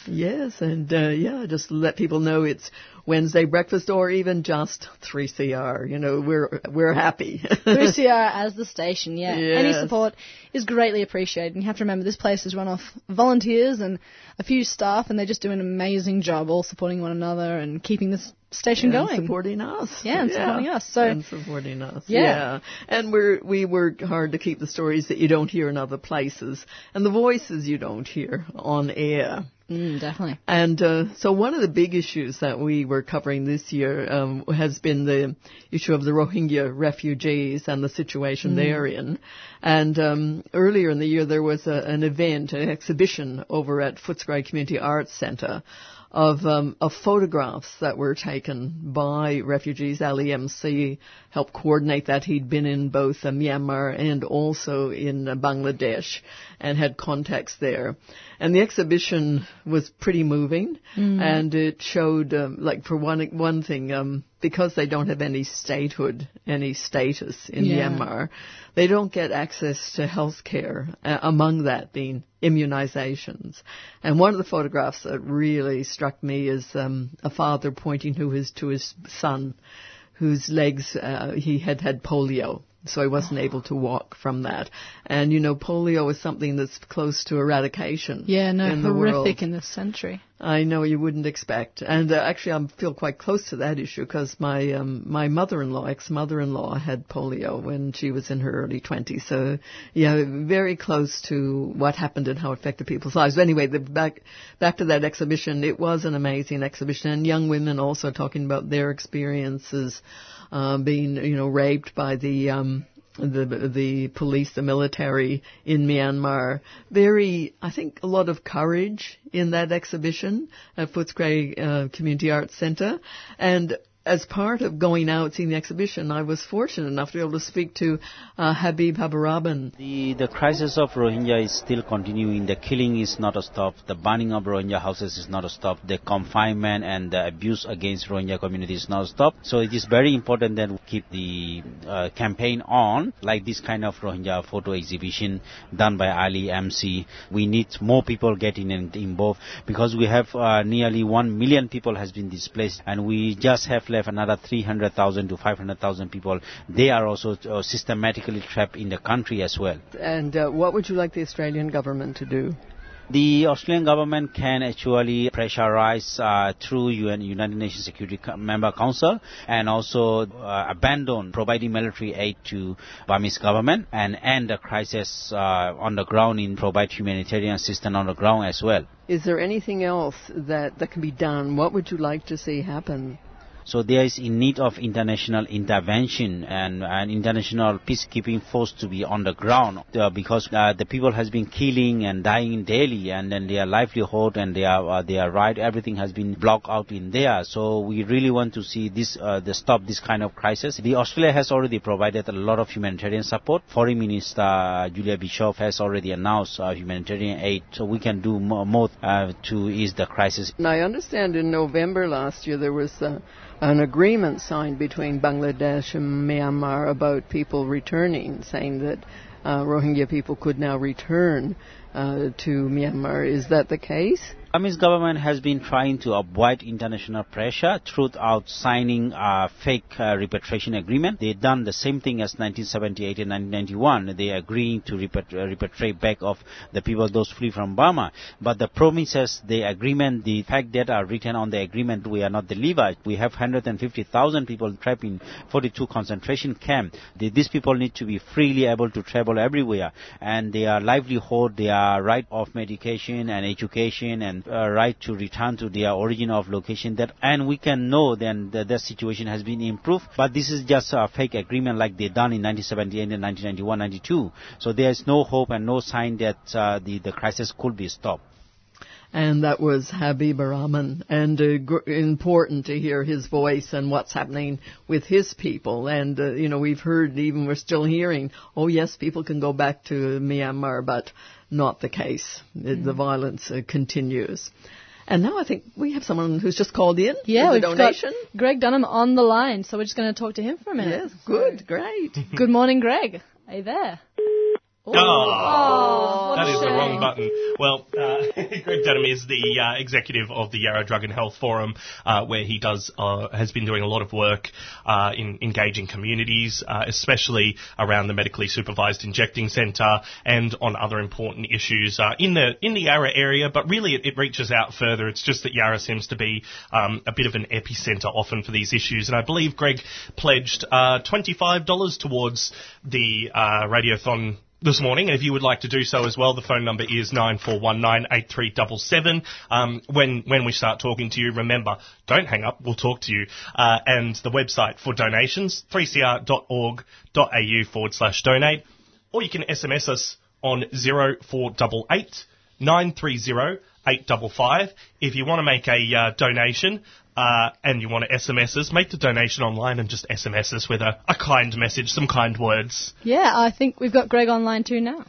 Yes, and uh, yeah, just let people know it's Wednesday breakfast or even just 3CR. You know, we're we're happy. 3CR as the station, yeah. Any support is greatly appreciated. And you have to remember, this place is run off volunteers and a few staff, and they just do an amazing job, all supporting one another and keeping this station And going. supporting us. Yeah, and supporting us. So, and supporting us. Yeah. Yeah. And we're we work hard to keep the stories that you don't hear in other places and the voices you don't hear on air. Mm, definitely. And uh, so one of the big issues that we were covering this year um, has been the issue of the Rohingya refugees and the situation Mm. they're in. And um, earlier in the year there was a, an event, an exhibition over at Footscray Community Arts Centre of um, of photographs that were taken by refugees. Ali MC helped coordinate that. He'd been in both uh, Myanmar and also in uh, Bangladesh and had contacts there. And the exhibition was pretty moving, Mm. and it showed, um, like for one one thing, um, because they don't have any statehood, any status in Yeah. Myanmar, they don't get access to health care, uh, among that being immunizations. And one of the photographs that really struck me is um, a father pointing to his, to his son, whose legs, uh, he had had polio. So he wasn't able to walk from that. And you know, polio is something that's close to eradication. Yeah, no, in the world. horrific in this century. I know you wouldn't expect, and uh, actually I feel quite close to that issue because my um, my mother-in-law, ex-mother-in-law, had polio when she was in her early twenties. So yeah, very close to what happened and how it affected people's lives. But anyway, the, back back to that exhibition, it was an amazing exhibition, and young women also talking about their experiences uh, being you know raped by the um, the the police, the military in Myanmar. Very, I think, a lot of courage in that exhibition at Footscray uh, Community Arts Centre, and. As part of going out seeing the exhibition, I was fortunate enough to be able to speak to uh, Habib Habaraban. The, the crisis of Rohingya is still continuing. The killing is not a stop. The burning of Rohingya houses is not a stop. The confinement and the abuse against Rohingya community is not a stop. So it is very important that we keep the uh, campaign on, like this kind of Rohingya photo exhibition done by Ali MC. We need more people getting involved because we have uh, nearly one million people has been displaced, and we just have left another 300,000 to 500,000 people. They are also uh, systematically trapped in the country as well. And uh, what would you like the Australian government to do? The Australian government can actually pressurize uh, through UN, United Nations Security Co- Member Council and also uh, abandon providing military aid to Burmese government and end the crisis uh, on the ground in provide humanitarian assistance on the ground as well. Is there anything else that, that can be done? What would you like to see happen? So there is in need of international intervention and an international peacekeeping force to be on the ground uh, because uh, the people has been killing and dying daily and then their livelihood and their uh, their right everything has been blocked out in there. So we really want to see this uh, the stop this kind of crisis. The Australia has already provided a lot of humanitarian support. Foreign Minister Julie Bishop has already announced uh, humanitarian aid, so we can do more, more uh, to ease the crisis. I understand in November last year there was uh, an agreement signed between Bangladesh and Myanmar about people returning, saying that uh, Rohingya people could now return uh, to Myanmar. Is that the case? Burmese government has been trying to avoid international pressure throughout signing a fake uh, repatriation agreement. They've done the same thing as 1978 and 1991. They agreeing to uh, repatriate back of the people those flee from Burma. But the promises, the agreement, the fact that are written on the agreement, we are not delivered. We have 150,000 people trapped in 42 concentration camps. The, these people need to be freely able to travel everywhere, and their livelihood, their right of medication and education and uh, right to return to their origin of location that and we can know then that the situation has been improved but this is just a fake agreement like they done in 1978 and 1991 92 so there is no hope and no sign that uh, the the crisis could be stopped and that was Habib Rahman. And uh, gr- important to hear his voice and what's happening with his people. And uh, you know, we've heard, even we're still hearing, oh yes, people can go back to Myanmar, but not the case. The- The violence uh, continues. And now I think we have someone who's just called in Yeah, we've donation. got Greg Denham on the line, so we're just going to talk to him for a minute. Yes, good, great. Good morning, Greg. Are you there? Oh, what that a the wrong button. Well, uh, Greg Denham is the uh, executive of the Yarra Drug and Health Forum, uh, where he does uh, has been doing a lot of work uh, in engaging communities, uh, especially around the medically supervised injecting centre and on other important issues uh, in the in the Yarra area. But really, it, it reaches out further. It's just that Yarra seems to be um, a bit of an epicentre often for these issues, and I believe Greg pledged uh, twenty five dollars towards the uh, radiothon this morning. And if you would like to do so as well, the phone number is nine four one nine eight three double seven. Um, when when we start talking to you, remember, don't hang up. We'll talk to you. Uh, and the website for donations, 3cr.org.au forward slash donate. Or you can SMS us on 0488 930 855. If you want to make a uh, donation, uh, and you want to SMS us, make the donation online and just SMS us with a, a kind message, some kind words. Yeah, I think we've got Greg online too now.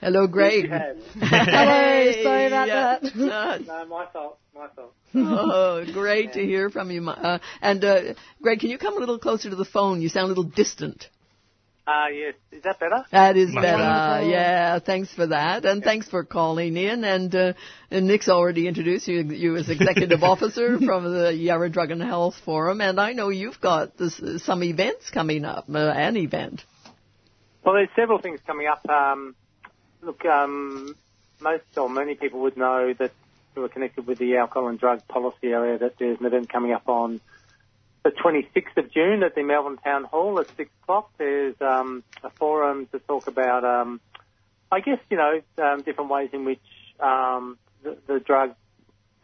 Hello, Greg. Hello, sorry about yeah. that. No, my fault. My fault. oh, great to hear from you. Uh, and uh, Greg, can you come a little closer to the phone? You sound a little distant. Uh, yes. Is that better? That is Much better. better. Yeah, thanks for that, and thanks for calling in. And, uh, and Nick's already introduced you, you as executive officer from the Yarra Drug and Health Forum, and I know you've got this, some events coming up, uh, an event. Well, there's several things coming up. Um, look, um, most or many people would know that who are connected with the alcohol and drug policy area that there's an event coming up on the 26th of June at the Melbourne Town Hall at 6 o'clock. There's um, a forum to talk about, um, I guess, you know, um, different ways in which um, the, the drug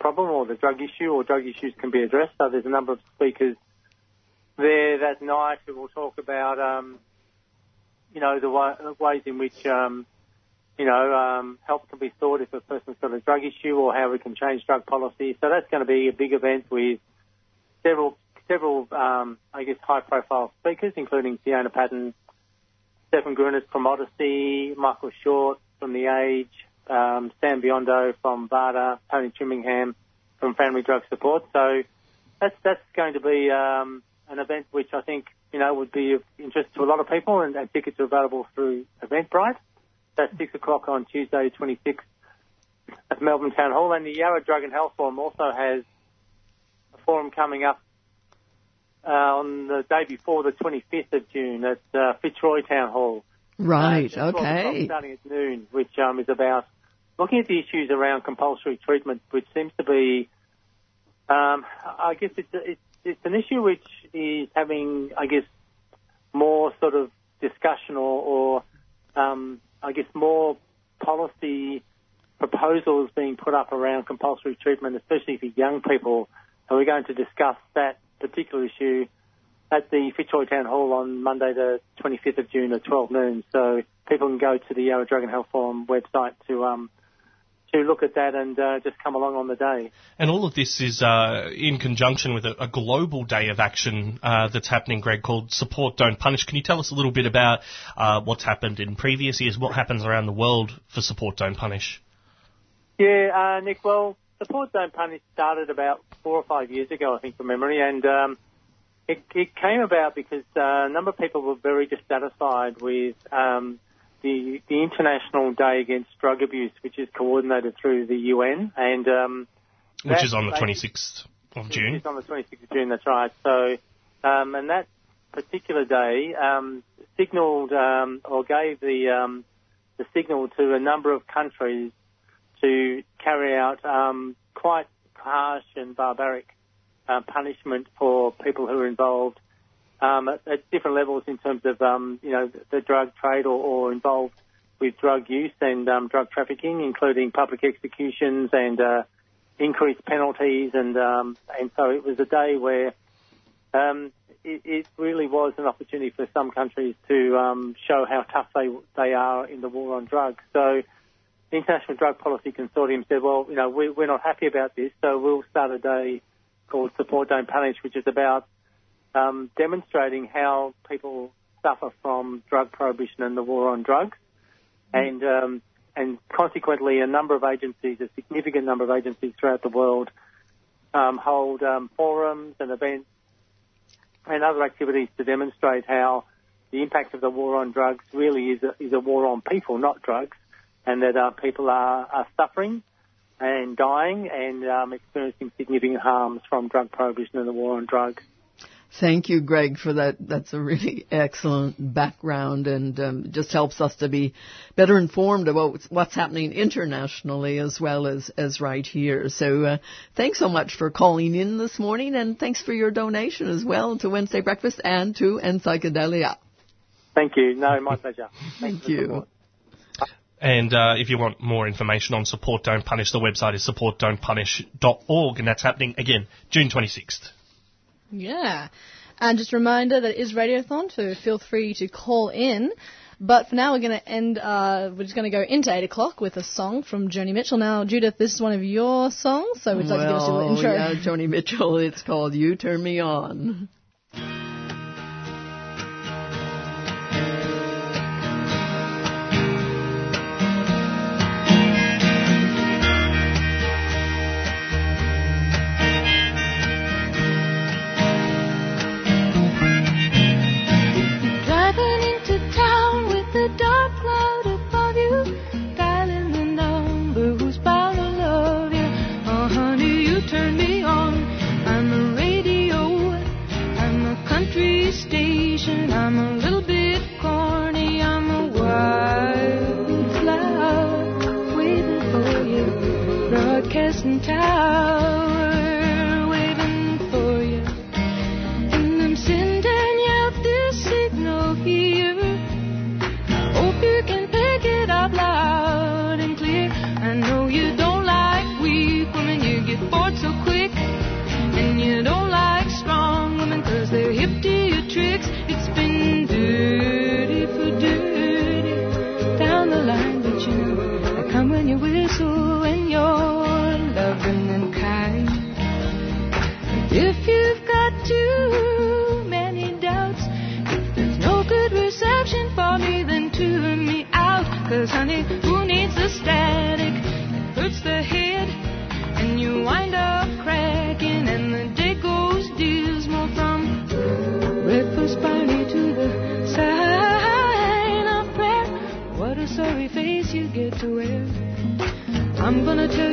problem or the drug issue or drug issues can be addressed. So there's a number of speakers there that night who will talk about, um, you know, the wa- ways in which, um, you know, help can be sought if a person's got a drug issue or how we can change drug policy. So that's going to be a big event with several, several, um, I guess, high-profile speakers, including Fiona Patten, Stephen Gruenert from Odyssey, Michael Short from The Age, um, Sam Biondo from VAADA, Tony Trimingham from Family Drug Support. So that's that's going to be um, an event which I think you know would be of interest to a lot of people, and, and tickets are available through Eventbrite. That's six o'clock on Tuesday, 26th at Melbourne Town Hall, and the Yarra Drug and Health Forum also has a forum coming up uh, on the day before the 25th of June at uh, Fitzroy Town Hall. Right, Uh, at 12 o'clock, okay. Starting at noon, which um, is about looking at the issues around compulsory treatment, which seems to be, um, I guess it's, it's it's an issue which is having, I guess, more sort of discussion or, or um, I guess, more policy proposals being put up around compulsory treatment, especially for young people. And we're going to discuss that particular issue at the Fitzroy Town Hall on Monday, the 25th of June at 12 noon. So people can go to the Yarra Drug and Health Forum website to um, to look at that and uh, just come along on the day. And all of this is uh, in conjunction with a, a global day of action uh, that's happening, Greg, called Support Don't Punish. Can you tell us a little bit about uh, what's happened in previous years, what happens around the world for Support Don't Punish? Yeah, uh, Nick. Well, Support Don't Punish started about four or five years ago, I think, from memory, and um, It, it came about because uh, a number of people were very dissatisfied with um, the the International Day Against Drug Abuse, which is coordinated through the UN, and um, Which is on the 26th of June. It's on the 26th of June, that's right. So, um, and that particular day um, signalled um, or gave the um, the signal to a number of countries to carry out um, quite harsh and barbaric uh, punishment for people who are involved um, at, at different levels in terms of um, you know the drug trade or, or involved with drug use and um, drug trafficking, including public executions and uh, increased penalties, and um, and so it was a day where um, it, it really was an opportunity for some countries to um, show how tough they they are in the war on drugs. So the International Drug Policy Consortium said, well, you know, we, we're not happy about this, so we'll start a day called Support Don't Punish, which is about um, demonstrating how people suffer from drug prohibition and the war on drugs, and um, and consequently, a number of agencies, a significant number of agencies throughout the world, um, hold um, forums and events and other activities to demonstrate how the impact of the war on drugs really is a, is a war on people, not drugs, and that uh, people are, are suffering and dying and um, experiencing significant harms from drug prohibition and the war on drugs. Thank you, Greg, for that. That's a really excellent background and um, just helps us to be better informed about what's happening internationally as well as, as right here. So uh, thanks so much for calling in this morning and thanks for your donation as well to Wednesday Breakfast and to Encyclopedia. Thank you. No, my pleasure. Thank you. And uh, if you want more information on Support Don't Punish, the website is supportdon'tpunish.org, and that's happening again June 26th. Yeah. And just a reminder that it is Radiothon, so feel free to call in. But for now, we're going to end, uh, we're just going to go into 8 o'clock with a song from Joni Mitchell. Now, Judith, this is one of your songs, so we'd you like to give us a little intro? yeah, Joni Mitchell. It's called "You Turn Me On." I'm gonna tell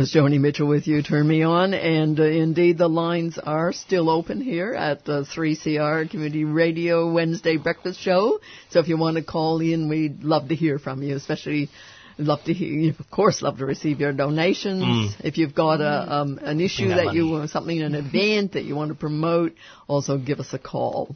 was Joni Mitchell with you, Turn Me On. And uh, indeed, the lines are still open here at the 3CR Community Radio Wednesday Breakfast Show. So if you want to call in, we'd love to hear from you, especially love to hear, of course, love to receive your donations. Mm. If you've got a, um, an issue that that you want, something, an event that you want to promote, also give us a call.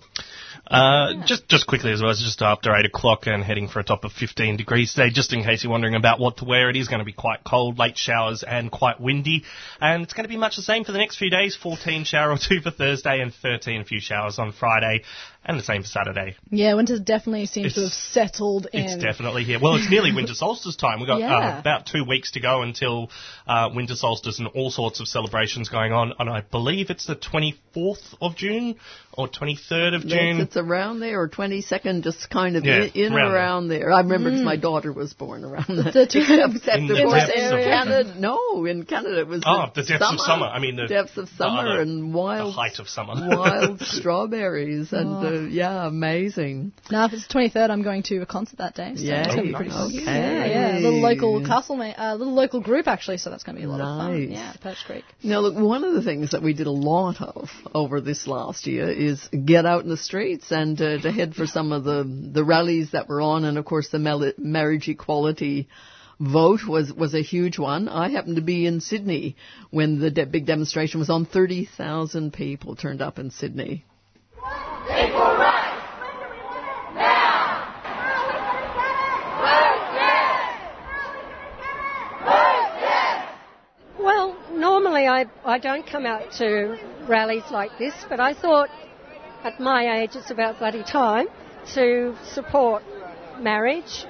Uh, just just quickly as well, it's just after 8 o'clock and heading for a top of 15 degrees today, just in case you're wondering about what to wear. It is going to be quite cold, late showers and quite windy. And it's going to be much the same for the next few days, 14 shower or two for Thursday and 13 a few showers on Friday and the same for Saturday. Yeah, winter definitely seems to have settled in. It's definitely here. Well, it's nearly winter solstice time. We've got Yeah. uh, about two weeks to go until uh, winter solstice and all sorts of celebrations going on. And I believe it's the 24th of June or 23rd of June. Yes, it's around there, or 22nd, just kind of Yeah, in, in around around there. I remember 'cause Mm. my daughter was born around that. The two- Except, In of the course, depths in of- Canada, no, in Canada it was Oh, the depths of summer. I mean, the- depths of the summer other- and the wild, height of summer. wild strawberries, and Oh. Yeah, amazing. Now, if it's 23rd, I'm going to a concert that day. So Yay. it's going to be pretty Okay. cool. Yeah, yeah. A little local castle, ma- uh, little local group actually, so that's going to be a lot of fun. Yeah, Perch Creek. Now, look, one of the things that we did a lot of over this last year is get out in the streets and uh, to head for some of the, the rallies that were on, and of course the mel- marriage equality vote was, was a huge one. I happened to be in Sydney when the de- big demonstration was on. 30,000 people turned up in Sydney. Well, normally I, I don't come out to rallies like this, but I thought at my age it's about bloody time to support marriage,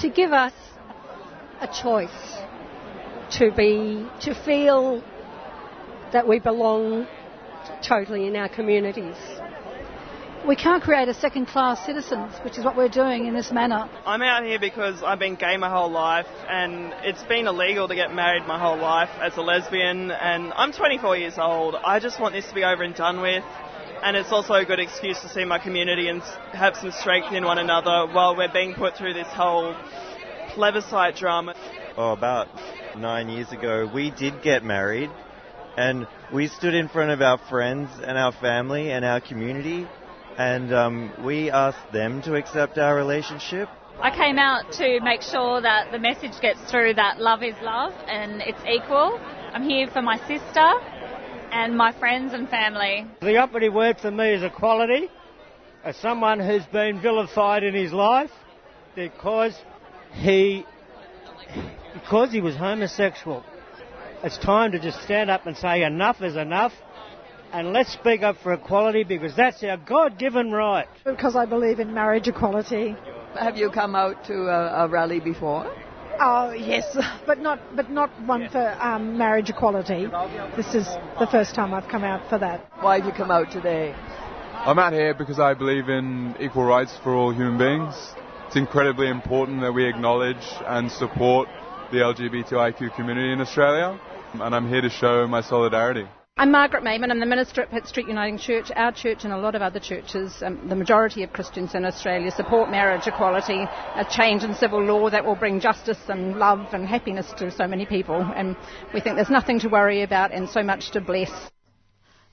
to give us a choice, to be, to feel that we belong totally in our communities. We can't create a second class citizens, which is what we're doing in this manner. I'm out here because I've been gay my whole life and it's been illegal to get married my whole life as a lesbian and I'm 24 years old. I just want this to be over and done with and it's also a good excuse to see my community and have some strength in one another while we're being put through this whole plebiscite drama. oh, about nine years ago, we did get married, and we stood in front of our friends and our family and our community, and um, we asked them to accept our relationship. I came out to make sure that the message gets through that love is love and it's equal. I'm here for my sister and my friends and family. The operative word for me is equality. As someone who's been vilified in his life because he because he was homosexual. It's time to just stand up and say enough is enough and let's speak up for equality because that's our God-given right. Because I believe in marriage equality. Have you come out to a, a rally before? Oh yes, but not but not one for um, marriage equality. This is the first time I've come out for that. Why have you come out today? I'm out here because I believe in equal rights for all human beings. It's incredibly important that we acknowledge and support the LGBTIQ community in Australia, and I'm here to show my solidarity. I'm Margaret Mayman. I'm the minister at Pitt Street Uniting Church. Our church and a lot of other churches, um, the majority of Christians in Australia, support marriage equality, a change in civil law that will bring justice and love and happiness to so many people. And we think there's nothing to worry about and so much to bless.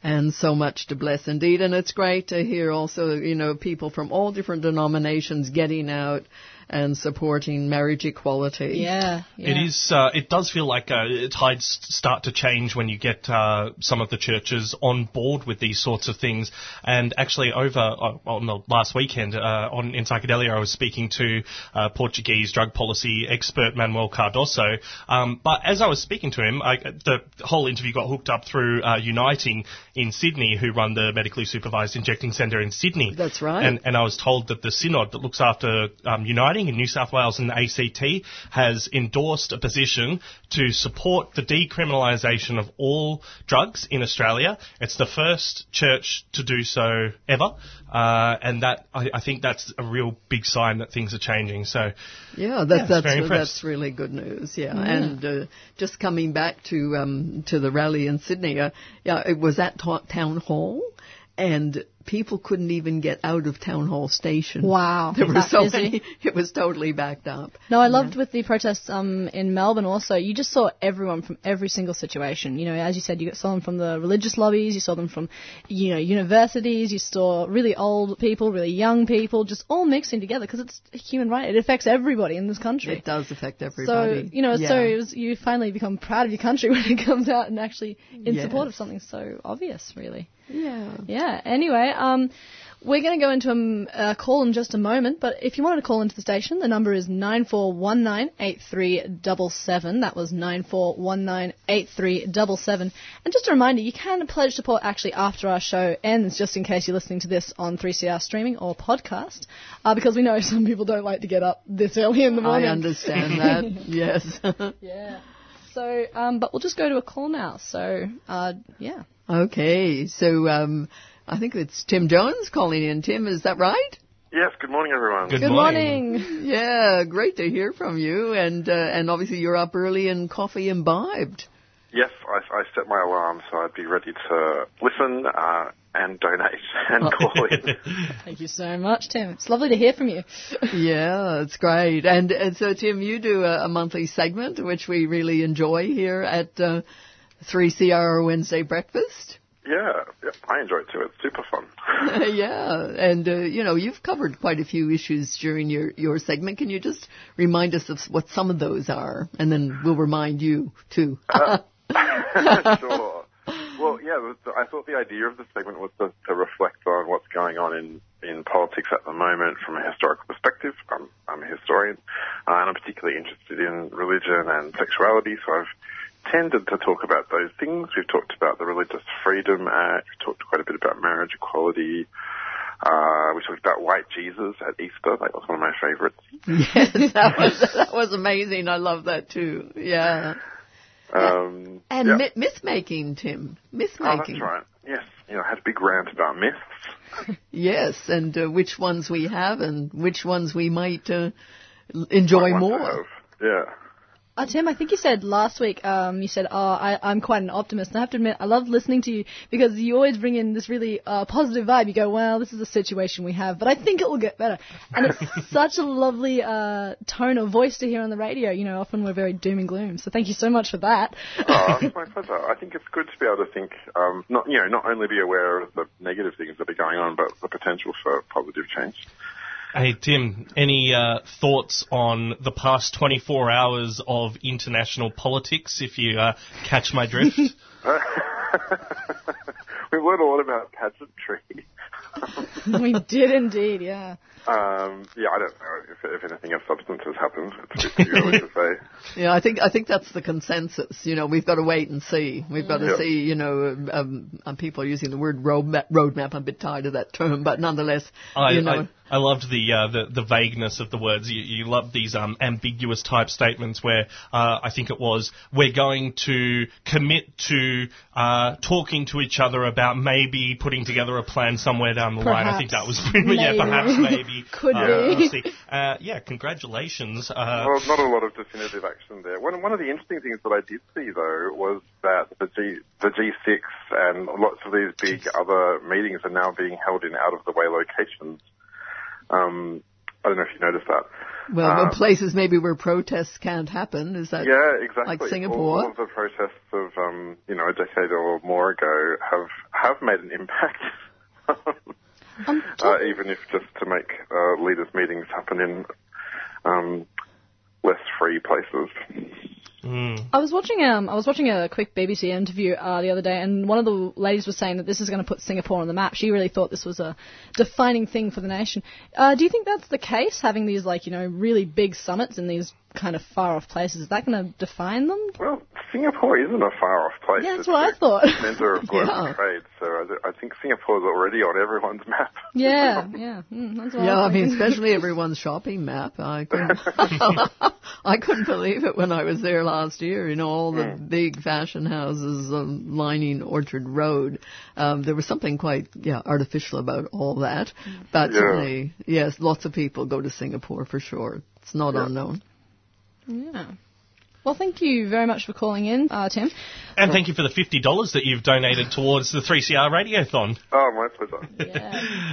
and so much to bless indeed. And it's great to hear also, you know, people from all different denominations getting out and supporting marriage equality. Yeah, It is. Uh, it does feel like uh, tides start to change when you get uh, some of the churches on board with these sorts of things. And actually, over uh, on the last weekend uh, on in Psychedelia, I was speaking to uh, Portuguese drug policy expert Manuel Cardoso. Um, but as I was speaking to him, I, the whole interview got hooked up through uh, Uniting in Sydney, who run the medically supervised injecting centre in Sydney. That's right. And, and I was told that the synod that looks after um, Uniting in New South Wales and the ACT has endorsed a position to support the decriminalisation of all drugs in Australia. It's the first church to do so ever, uh, and that I, I think that's a real big sign that things are changing. So Yeah, Yeah, that, was that's very that's really good news. Yeah, Yeah. and uh, just coming back to um, to the rally in Sydney, uh, yeah, it was at ta- town hall, and people couldn't even get out of Town Hall Station. Wow, There were so busy. many. It was totally backed up. No, I loved with the protests um, in Melbourne also. You just saw everyone from every single situation. You know, as you said, you saw them from the religious lobbies, you saw them from, you know, universities, you saw really old people, really young people, just all mixing together because it's a human right. It affects everybody in this country. It does affect everybody. So you know, yeah. so it was, you finally become proud of your country when it comes out and actually in Yes. support of something so obvious, really. Yeah. Yeah. Anyway, um, we're going to go into a call in just a moment, but if you wanted to call into the station, the number is nine four one nine eight three double seven. That was nine four one nine eight three double seven. And just a reminder, you can pledge support actually after our show ends, just in case you're listening to this on 3CR streaming or podcast, uh, because we know some people don't like to get up this early in the morning. I understand that. yes. yeah. So, um, but we'll just go to a call now. So, uh, yeah. okay. So um, I think it's Tim Jones calling in. Tim, is that right? Yes, good morning, everyone. Good morning. Yeah, great to hear from you. And uh, and obviously you're up early and coffee imbibed. Yes, I, I set my alarm so I'd be ready to listen uh, and donate and call in. Thank you so much, Tim. It's lovely to hear from you. yeah, it's great. And and so Tim, you do a, a monthly segment which we really enjoy here at uh, 3CR Wednesday Breakfast. Yeah, yeah, I enjoy it too. It's super fun. yeah, and uh, you know you've covered quite a few issues during your your segment. Can you just remind us of what some of those are, and then we'll remind you too. sure. Yeah, I thought the idea of the segment was to, to reflect on what's going on in, in politics at the moment from a historical perspective. I'm, I'm a historian, uh, and I'm particularly interested in religion and sexuality, so I've tended to talk about those things. We've talked about the Religious Freedom Act, we've talked quite a bit about marriage equality, uh, we talked about white Jesus at Easter, that was one of my favourites. yes, that was that was amazing. I love that too. Yeah, Um, and yeah. myth, myth making, Tim, myth Oh, making. that's right. Yes, you know, I had a big rant about myths. Yes, and uh, which ones we have and which ones we might uh, enjoy more. Yeah. Uh, Tim, I think you said last week, um, you said, oh, I, I'm quite an optimist. And I have to admit, I love listening to you because you always bring in this really uh, positive vibe. You go, well, this is a situation we have, but I think it will get better. And it's such a lovely uh, tone of voice to hear on the radio. You know, often we're very doom and gloom. So thank you so much for that. oh, it's my pleasure. I think it's good to be able to think, um, not you know, not only be aware of the negative things that are going on, but the potential for positive change. Hey Tim, any uh, thoughts on the past 24 hours of international politics? If you uh, catch my drift. We've learned a lot about pageantry. we did indeed, yeah. Um, yeah, I don't know if, if anything of substance has happened. It's a bit too early to say. Yeah, I think I think that's the consensus. You know, we've got to wait and see. We've got to Yeah. see. You know, um, um, people are using the word roadmap. Roadmap. I'm a bit tired of that term, but nonetheless, I, you know. I, I loved the, uh, the the vagueness of the words. You, you love these um, ambiguous type statements where uh, I think it was we're going to commit to uh, talking to each other about maybe putting together a plan somewhere down the line. I think that was yeah, Maybe. perhaps maybe Could uh, be. Uh, yeah, congratulations. Uh, well, not a lot of definitive action there. One, one of the interesting things that I did see, though, was that the G, the G6 and lots of these big other meetings are now being held in out-of-the-way locations. Um, I don't know if you noticed that. Well, Um, places maybe where protests can't happen. Is that yeah, exactly. like Singapore? all of the protests of, um, you know, a decade or more ago have have made an impact. uh, even if just to make uh, leaders' meetings happen in um, less free places. I was watching um I was watching a quick BBC interview uh, the other day, and one of the ladies was saying that this is going to put Singapore on the map. She really thought this was a defining thing for the nation. Uh, do you think that's the case? Having these like you know really big summits in these kind of far off places, is that going to define them? Well, Singapore isn't a far off place. Yeah, that's It's what I the thought. Centre of global Yeah. trade. So I, I think Singapore's already on everyone's map. Yeah, yeah, mm, that's what Yeah, I, I mean, especially everyone's shopping map. I couldn't, I couldn't believe it when I was there last year. You know, all the big fashion houses um, lining Orchard Road. Um, there was something quite, yeah, artificial about all that. But Yeah. certainly, yes, lots of people go to Singapore for sure. It's not Yeah. unknown. Yeah. Well, thank you very much for calling in, uh, Tim. And thank you for the $50 that you've donated towards the 3CR Radiothon. Oh, my pleasure.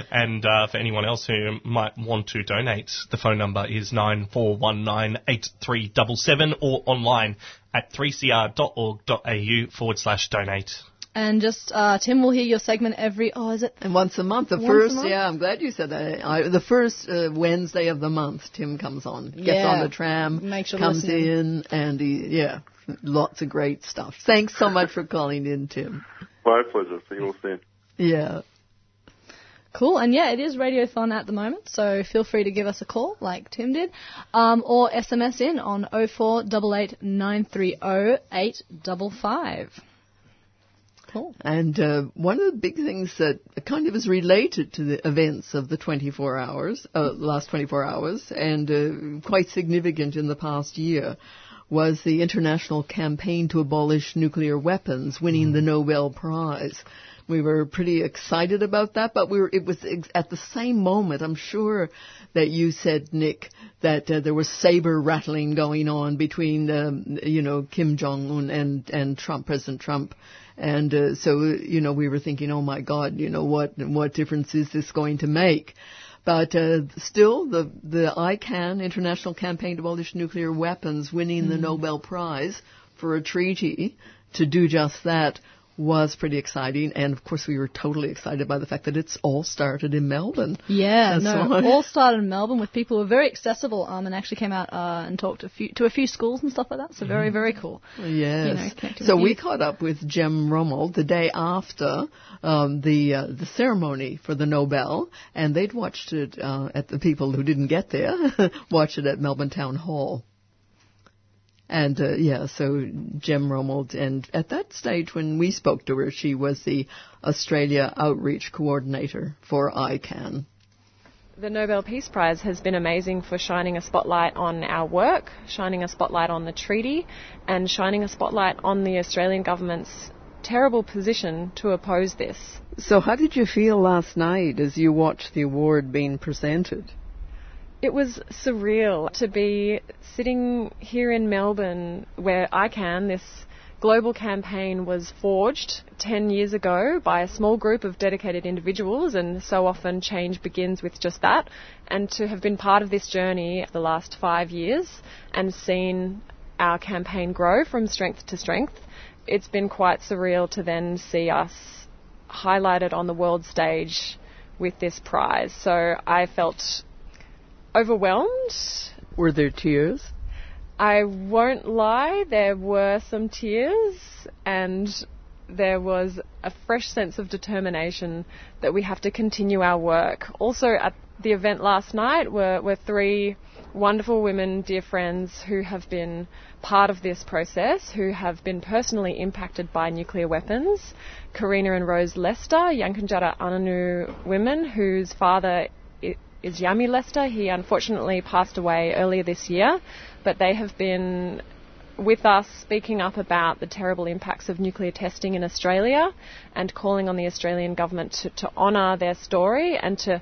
And uh, for anyone else who might want to donate, the phone number is 94198377 or online at 3cr.org.au forward slash donate. And just, uh, Tim will hear your segment every, oh, is it? And once a month. The Once first, month? yeah, I'm glad you said that. I, the first uh, Wednesday of the month, Tim comes on, gets Yeah. on the tram, Make sure comes listening. in, and he, yeah, lots of great stuff. Thanks so much for calling in, Tim. My pleasure. See you all soon. Yeah. Cool, and yeah, it is Radiothon at the moment, so feel free to give us a call, like Tim did, um, or SMS in on 0488 930 855. Cool. And uh, one of the big things that kind of is related to the events of the 24 hours, uh, last 24 hours, and uh, quite significant in the past year, was the international campaign to abolish nuclear weapons, winning the Nobel Prize. We were pretty excited about that, but we were, it was ex- at the same moment, I'm sure that you said, Nick, that uh, there was saber rattling going on between, um, you know, Kim Jong-un and, and Trump, President Trump. And uh, so, you know, we were thinking, oh my God, you know, what what difference is this going to make? But uh, still, the the ICAN International Campaign to Abolish Nuclear Weapons winning the Mm. Nobel Prize for a treaty to do just that was pretty exciting. And of course, we were totally excited by the fact that it's all started in Melbourne. Yeah, That's no, why- all started in Melbourne with people who were very accessible um, and actually came out uh, and talked to a, few, to a few schools and stuff like that, so very, very cool. Yes. You know, so we you. caught up with Gem Romuld the day after um, the uh, the ceremony for the Nobel, and they'd watched it uh, at the people who didn't get there watched it at Melbourne Town Hall. And uh, yeah, so Gem Romuld, and at that stage when we spoke to her, she was the Australia Outreach Coordinator for ICAN. The Nobel Peace Prize has been amazing for shining a spotlight on our work, shining a spotlight on the treaty, and shining a spotlight on the Australian government's terrible position to oppose this. So how did you feel last night as you watched the award being presented? It was surreal to be sitting here in Melbourne where ICAN, this global campaign, was forged 10 years ago by a small group of dedicated individuals, and so often change begins with just that. And to have been part of this journey the last five years and seen our campaign grow from strength to strength, it's been quite surreal to then see us highlighted on the world stage with this prize. So I felt overwhelmed. Were there tears? I won't lie, there were some tears and there was a fresh sense of determination that we have to continue our work. Also, at the event last night were, were three wonderful women, dear friends, who have been part of this process, who have been personally impacted by nuclear weapons. Karina and Rose Lester, Yankunytjatjara Anangu women, whose father is Yami Lester. He unfortunately passed away earlier this year, but they have been with us speaking up about the terrible impacts of nuclear testing in Australia and calling on the Australian government to, to honour their story and to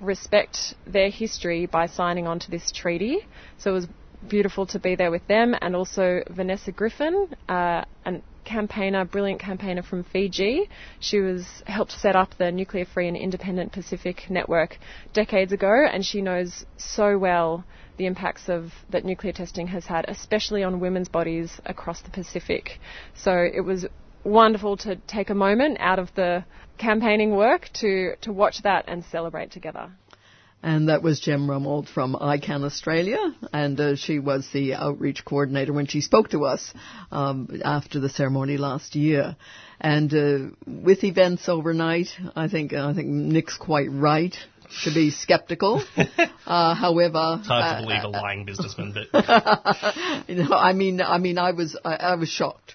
respect their history by signing on to this treaty. So it was beautiful to be there with them and also Vanessa Griffen, uh, an campaigner, brilliant campaigner from Fiji. She was helped set up the Nuclear Free and Independent Pacific Network decades ago, and she knows so well the impacts of that nuclear testing has had, especially on women's bodies across the Pacific. So it was wonderful to take a moment out of the campaigning work to, to watch that and celebrate together. And that was Gem Romuld from ICAN Australia, and uh, she was the outreach coordinator when she spoke to us um, after the ceremony last year. And uh, with events overnight, I think I think Nick's quite right to be skeptical. uh, however, It's hard uh, to believe a lying businessman, but you know, I mean, I mean, I was I, I was shocked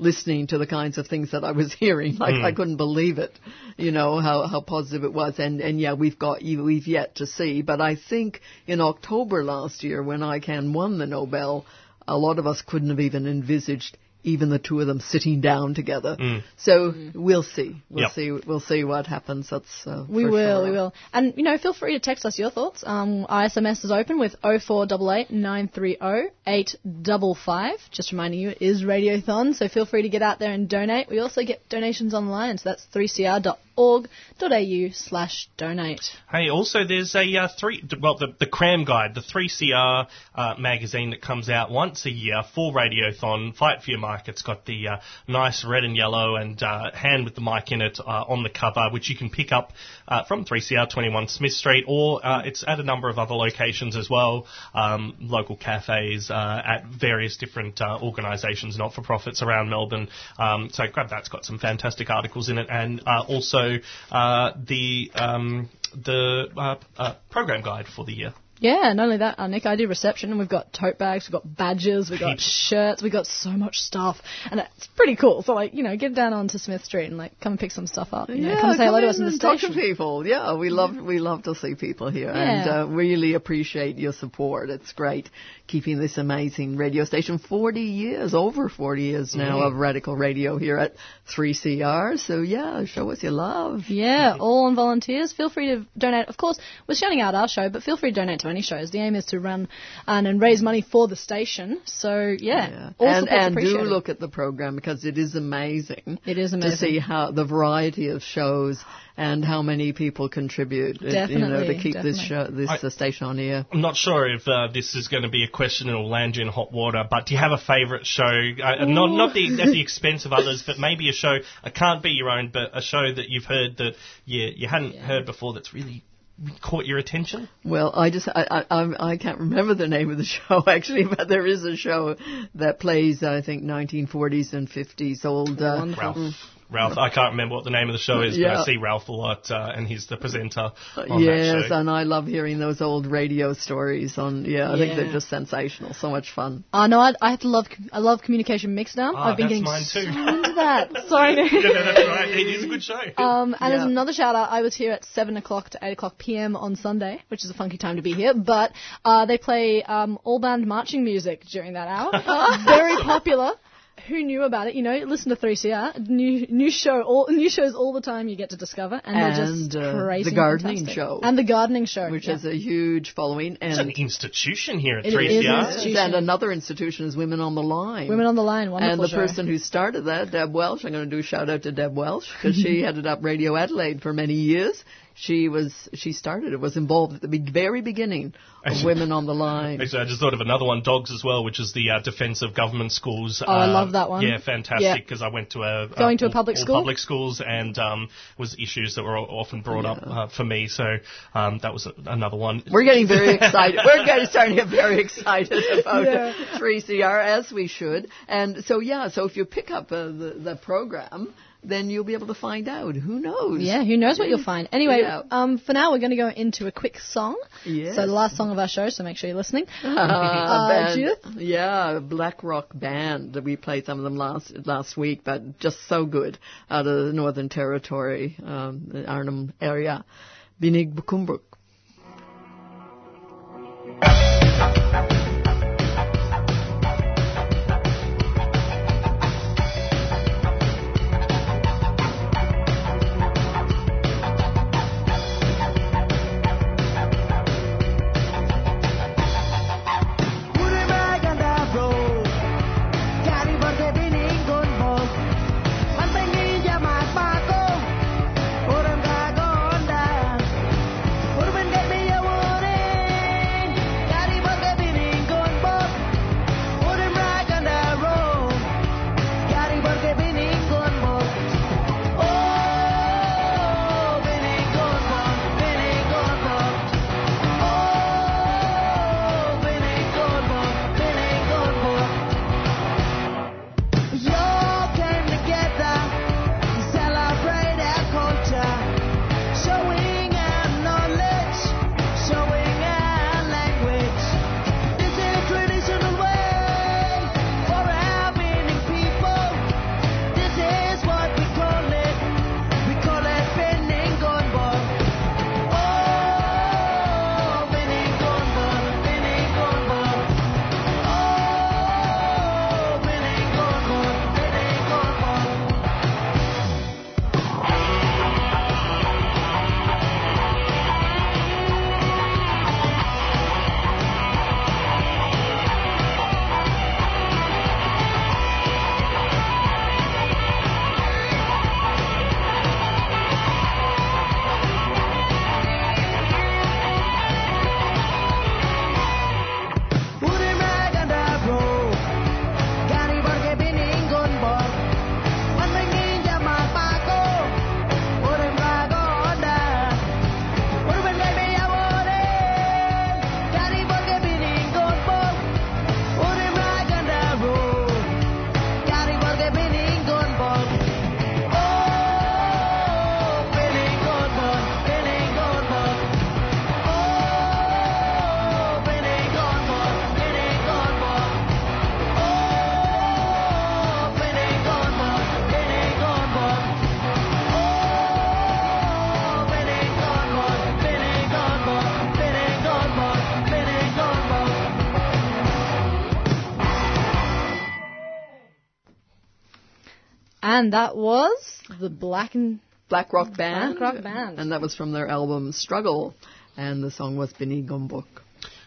listening to the kinds of things that I was hearing. Like Mm. I couldn't believe it, you know, how how positive it was. And and yeah, we've got we've yet to see. But I think in October last year when ICAN won the Nobel, a lot of us couldn't have even envisaged even the two of them sitting down together. Mm. So we'll see. We'll Yep. see. We'll see what happens. That's uh, We will, sure. we will. And, you know, feel free to text us your thoughts. Um, ISMS is open with 0488 930 855. Just reminding you, it is Radiothon, so feel free to get out there and donate. We also get donations online, so that's 3cr.org.au slash donate. Hey, also there's a uh, three, well, the, the Cram Guide, the 3CR uh, magazine that comes out once a year for Radiothon, Fight for Your Mic. It's got the uh, nice red and yellow and uh, hand with the mic in it uh, on the cover, which you can pick up uh, from 3CR 21 Smith Street, or it's at a number of other locations as well, um, local cafes, at various different organisations, not-for-profits around Melbourne. Um, so grab that; it's got some fantastic articles in it, and uh, also uh, the um, the uh, uh, program guide for the year. Yeah, not only that, uh, Nick, I do reception, and we've got tote bags, we've got badges, we've got shirts, we've got so much stuff, and it's pretty cool. So, like, you know, get down onto Smith Street and like come and pick some stuff up. You know, Yeah, come and say hello to us in the and talk station. to people. Yeah, we love we love to see people here, and uh, really appreciate your support. It's great keeping this amazing radio station. Forty years, over forty years now Mhm. of radical radio here at 3CR. So yeah, show us your love. Yeah, all on volunteers. Feel free to donate. Of course, we're shouting out our show, but feel free to donate to any shows. The aim is to run and, and raise money for the station. So yeah, all and support's and do appreciated. look at the program because it is amazing. It is amazing to see how the variety of shows and how many people contribute. uh, you know, to Definitely, keep this show this I- station on air. I'm not sure if uh, this is going to be a question that will land you in hot water, but do you have a favourite show? Uh, not not the, at the expense of others, but maybe a show. It can't be your own, but a show that you've heard that you you hadn't heard before that's really caught your attention. Well, I just I, I I- I can't remember the name of the show actually, but there is a show that plays I think 1940s and 50s old. Uh, Ralph. Ralph, I can't remember what the name of the show is, but I see Ralph a lot, uh, and he's the presenter on yes, that show. and I love hearing those old radio stories on. Yeah, I think they're just sensational. So much fun. I know I, I have to love I love communication mixdown. Ah, I've been that's getting mine so too. into that. Sorry, Nick. yeah, no, that's right. It is a good show. Um, and there's Yeah. another shout out. I was here at 7 o'clock to 8 o'clock p.m. on Sunday, which is a funky time to be here, but uh, they play um, all band marching music during that hour. Very popular. Who knew about it? You know, listen to 3CR. New new show, all new shows all the time you get to discover, and, they're just And, uh, crazy the gardening fantastic. show. and the gardening show, which yeah. has a huge following. And It's an institution here at It is 3CR. an institution. And another institution is Women on the Line. Women on the Line, wonderful And the show. person who started that, Deb Welsh, I'm going to do a shout out to Deb Welsh because she headed up Radio Adelaide for many years. She was she started it was involved at the be- very beginning of Actually- Women on the Line. Actually, I just thought of another one, Dogs as well, which is the uh, defence of government schools. Oh, I Uh, love that one. Yeah, Yeah. fantastic, because I went to a... Going to a public all school? public schools, and um, was issues that were often brought up uh, for me, so um, that was a, another one. We're getting very excited. We're getting starting to get very excited about Yeah. 3CR as we should. And so yeah, so if you pick up uh, the the program, then you'll be able to find out. Who knows? Yeah, who knows what you'll find. Anyway, Yeah. um, for now we're going to go into a quick song. Yes. So the last song of our show, so make sure you're listening. Uh, Uh, band- Judith? Yeah, Black Rock Band. That we played some of them last last week, but just so good out of the Northern Territory, um, the Arnhem area. Binig Bukumbuk. And that was the Black and Black Rock Band. Black Rock Band. And that was from their album Struggle. And the song was Bini Gombok.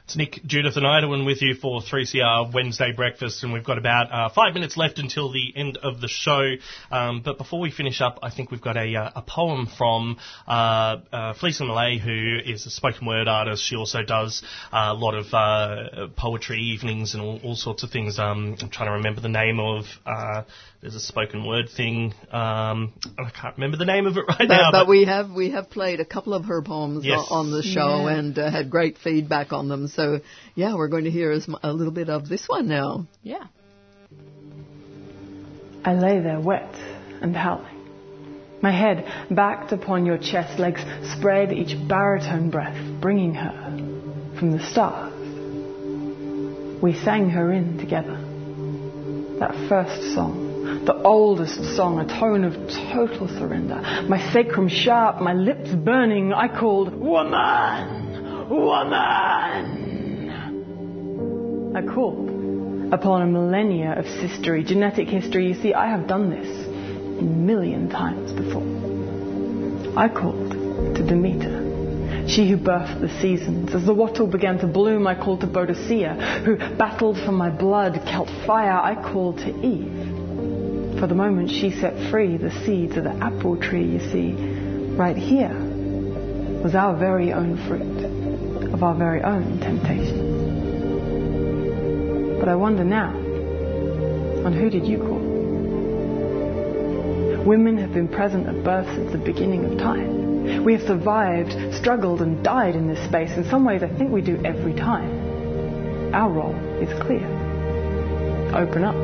It's Nick, Judith, and Idawan with you for 3CR Wednesday breakfast, and we've got about uh, five minutes left until the end of the show. Um, but before we finish up, I think we've got a, uh, a poem from uh, uh, Felicia Malay, who is a spoken word artist. She also does uh, a lot of uh, poetry evenings and all, all sorts of things. Um, I'm trying to remember the name of. There's a spoken word thing. Um, I can't remember the name of it right But, now. but we have we have played a couple of her poems Yes. on the show Yeah. and uh, had great feedback on them. So yeah, we're going to hear a m- a little bit of this one now. Yeah. I lay there wet and howling. My head backed upon your chest, legs spread, each baritone breath bringing her from the stars. We sang her in together. That first song, the oldest song, a tone of total surrender. My sacrum sharp, my lips burning, I called, Woman! Woman! I called upon a millennia of sistery, genetic history. You see, I have done this a million times before. I called to Demeter, she who birthed the seasons. As the wattle began to bloom, I called to Boadicea, who battled for my blood, Celt fire. I called to Eve. For the moment she set free the seeds of the apple tree, you see, right here was our very own fruit of our very own temptation. But I wonder now, on who did you call? Women have been present at birth since the beginning of time. We have survived, struggled, and died in this space. In some ways, I think we do every time. Our role is clear. Open up,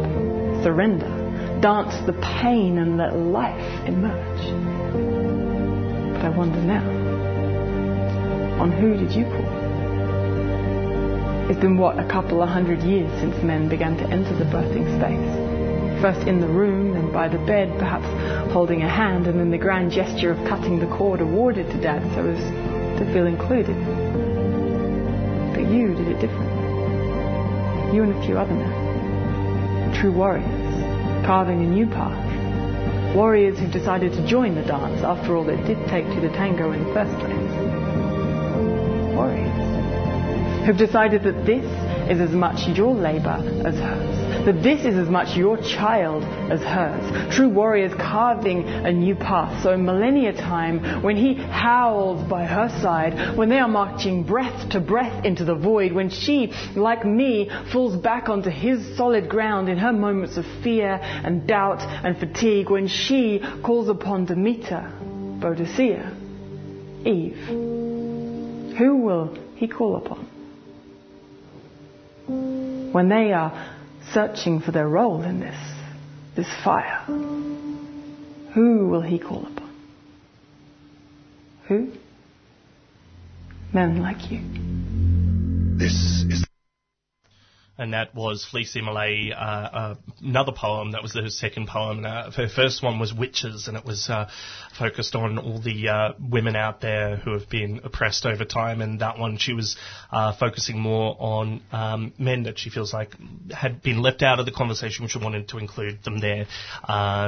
surrender, dance the pain, and let life emerge. But I wonder now, on who did you call? It's been, what, a couple of hundred years since men began to enter the birthing space. First in the room, then by the bed, perhaps holding a hand, and then the grand gesture of cutting the cord awarded to dad so as to feel included. But you did it differently. You and a few other men. True warriors, carving a new path. Warriors who decided to join the dance after all it did take to the tango in the first place. Warriors who've decided that this is as much your labor as hers, that this is as much your child as hers. True warriors carving a new path. So in millennia time, when he howls by her side, when they are marching breath to breath into the void, when she, like me, falls back onto his solid ground in her moments of fear and doubt and fatigue, when she calls upon Demeter, Boadicea, Eve, who will he call upon? when they are searching for their role in this, this fire, who will he call upon? Who? Men like you. This is. And that was Felicia Malay, uh, uh, another poem. That was her second poem. Uh, her first one was Witches, and it was uh, focused on all the uh, women out there who have been oppressed over time. And that one, she was uh, focusing more on um, men that she feels like had been left out of the conversation, which she wanted to include them there.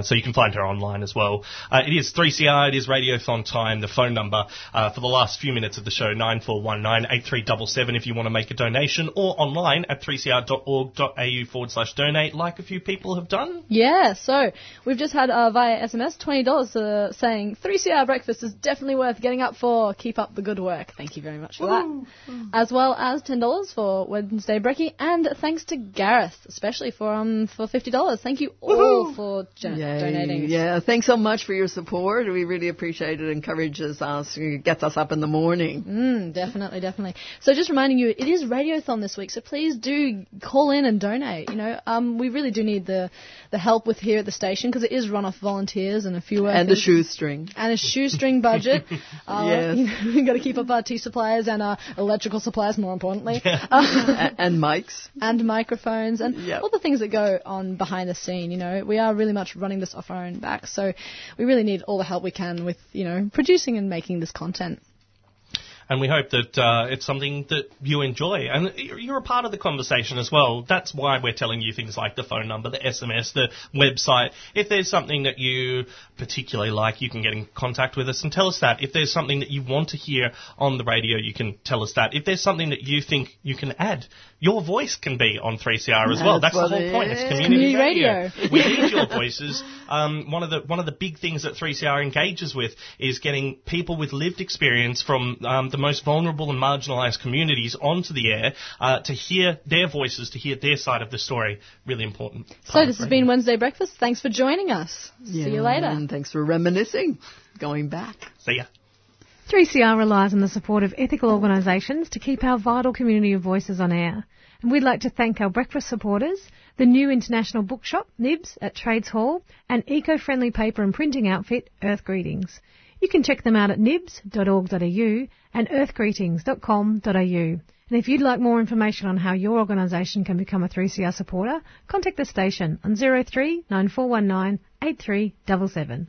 So you can find her online as well. It is 3CR, it is Radiothon time. The phone number for the last few minutes of the show, 94198377 if you want to make a donation, or online at 3cr.org.au forward slash donate, like a few people have done. Yeah, so we've just had uh, via SMS twenty dollars uh, saying three CR breakfast is definitely worth getting up for. Keep up the good work. Thank you very much for that. As well as ten dollars for Wednesday brekkie, and thanks to Gareth especially for um for fifty dollars. Thank you all for gen- donating. Yeah, thanks so much for your support. We really appreciate it. Encourages us, it gets us up in the morning. Mm, definitely, definitely. So just reminding you, it is Radiothon this week, so please do call in and donate. You know, um, we really do need the the help with here at the station because it is run off volunteers and a few workers. And a shoestring. And a shoestring budget. uh, Yes. you know, we've got to keep up our tea supplies and our electrical supplies, more importantly. and, and mics. and microphones and Yep. all the things that go on behind the scene. You know, we are really much running this off our own back, so we really need all the help we can with you know producing and making this content. And we hope that uh, it's something that you enjoy. And you're a part of the conversation as well. That's why we're telling you things like the phone number, the SMS, the website. If there's something that you particularly like, you can get in contact with us and tell us that. If there's something that you want to hear on the radio, you can tell us that. If there's something that you think you can add, your voice can be on 3CR as well. That's That's the whole it point. It's is. community, Community radio. we need your voices. Um, one of the one of the big things that 3CR engages with is getting people with lived experience from um, the most vulnerable and marginalised communities onto the air uh, to hear their voices, to hear their side of the story. Really important. So this has been Wednesday Breakfast. Thanks for joining us. Yeah, See you later. And thanks for reminiscing, going back. See ya. 3CR relies on the support of ethical organisations to keep our vital community of voices on air. And we'd like to thank our breakfast supporters, the new international bookshop, Nibs, at Trades Hall, and eco-friendly paper and printing outfit, Earth Greetings. You can check them out at nibs.org.au and earthgreetings.com.au. And if you'd like more information on how your organisation can become a 3CR supporter, contact the station on 03 9419 8377.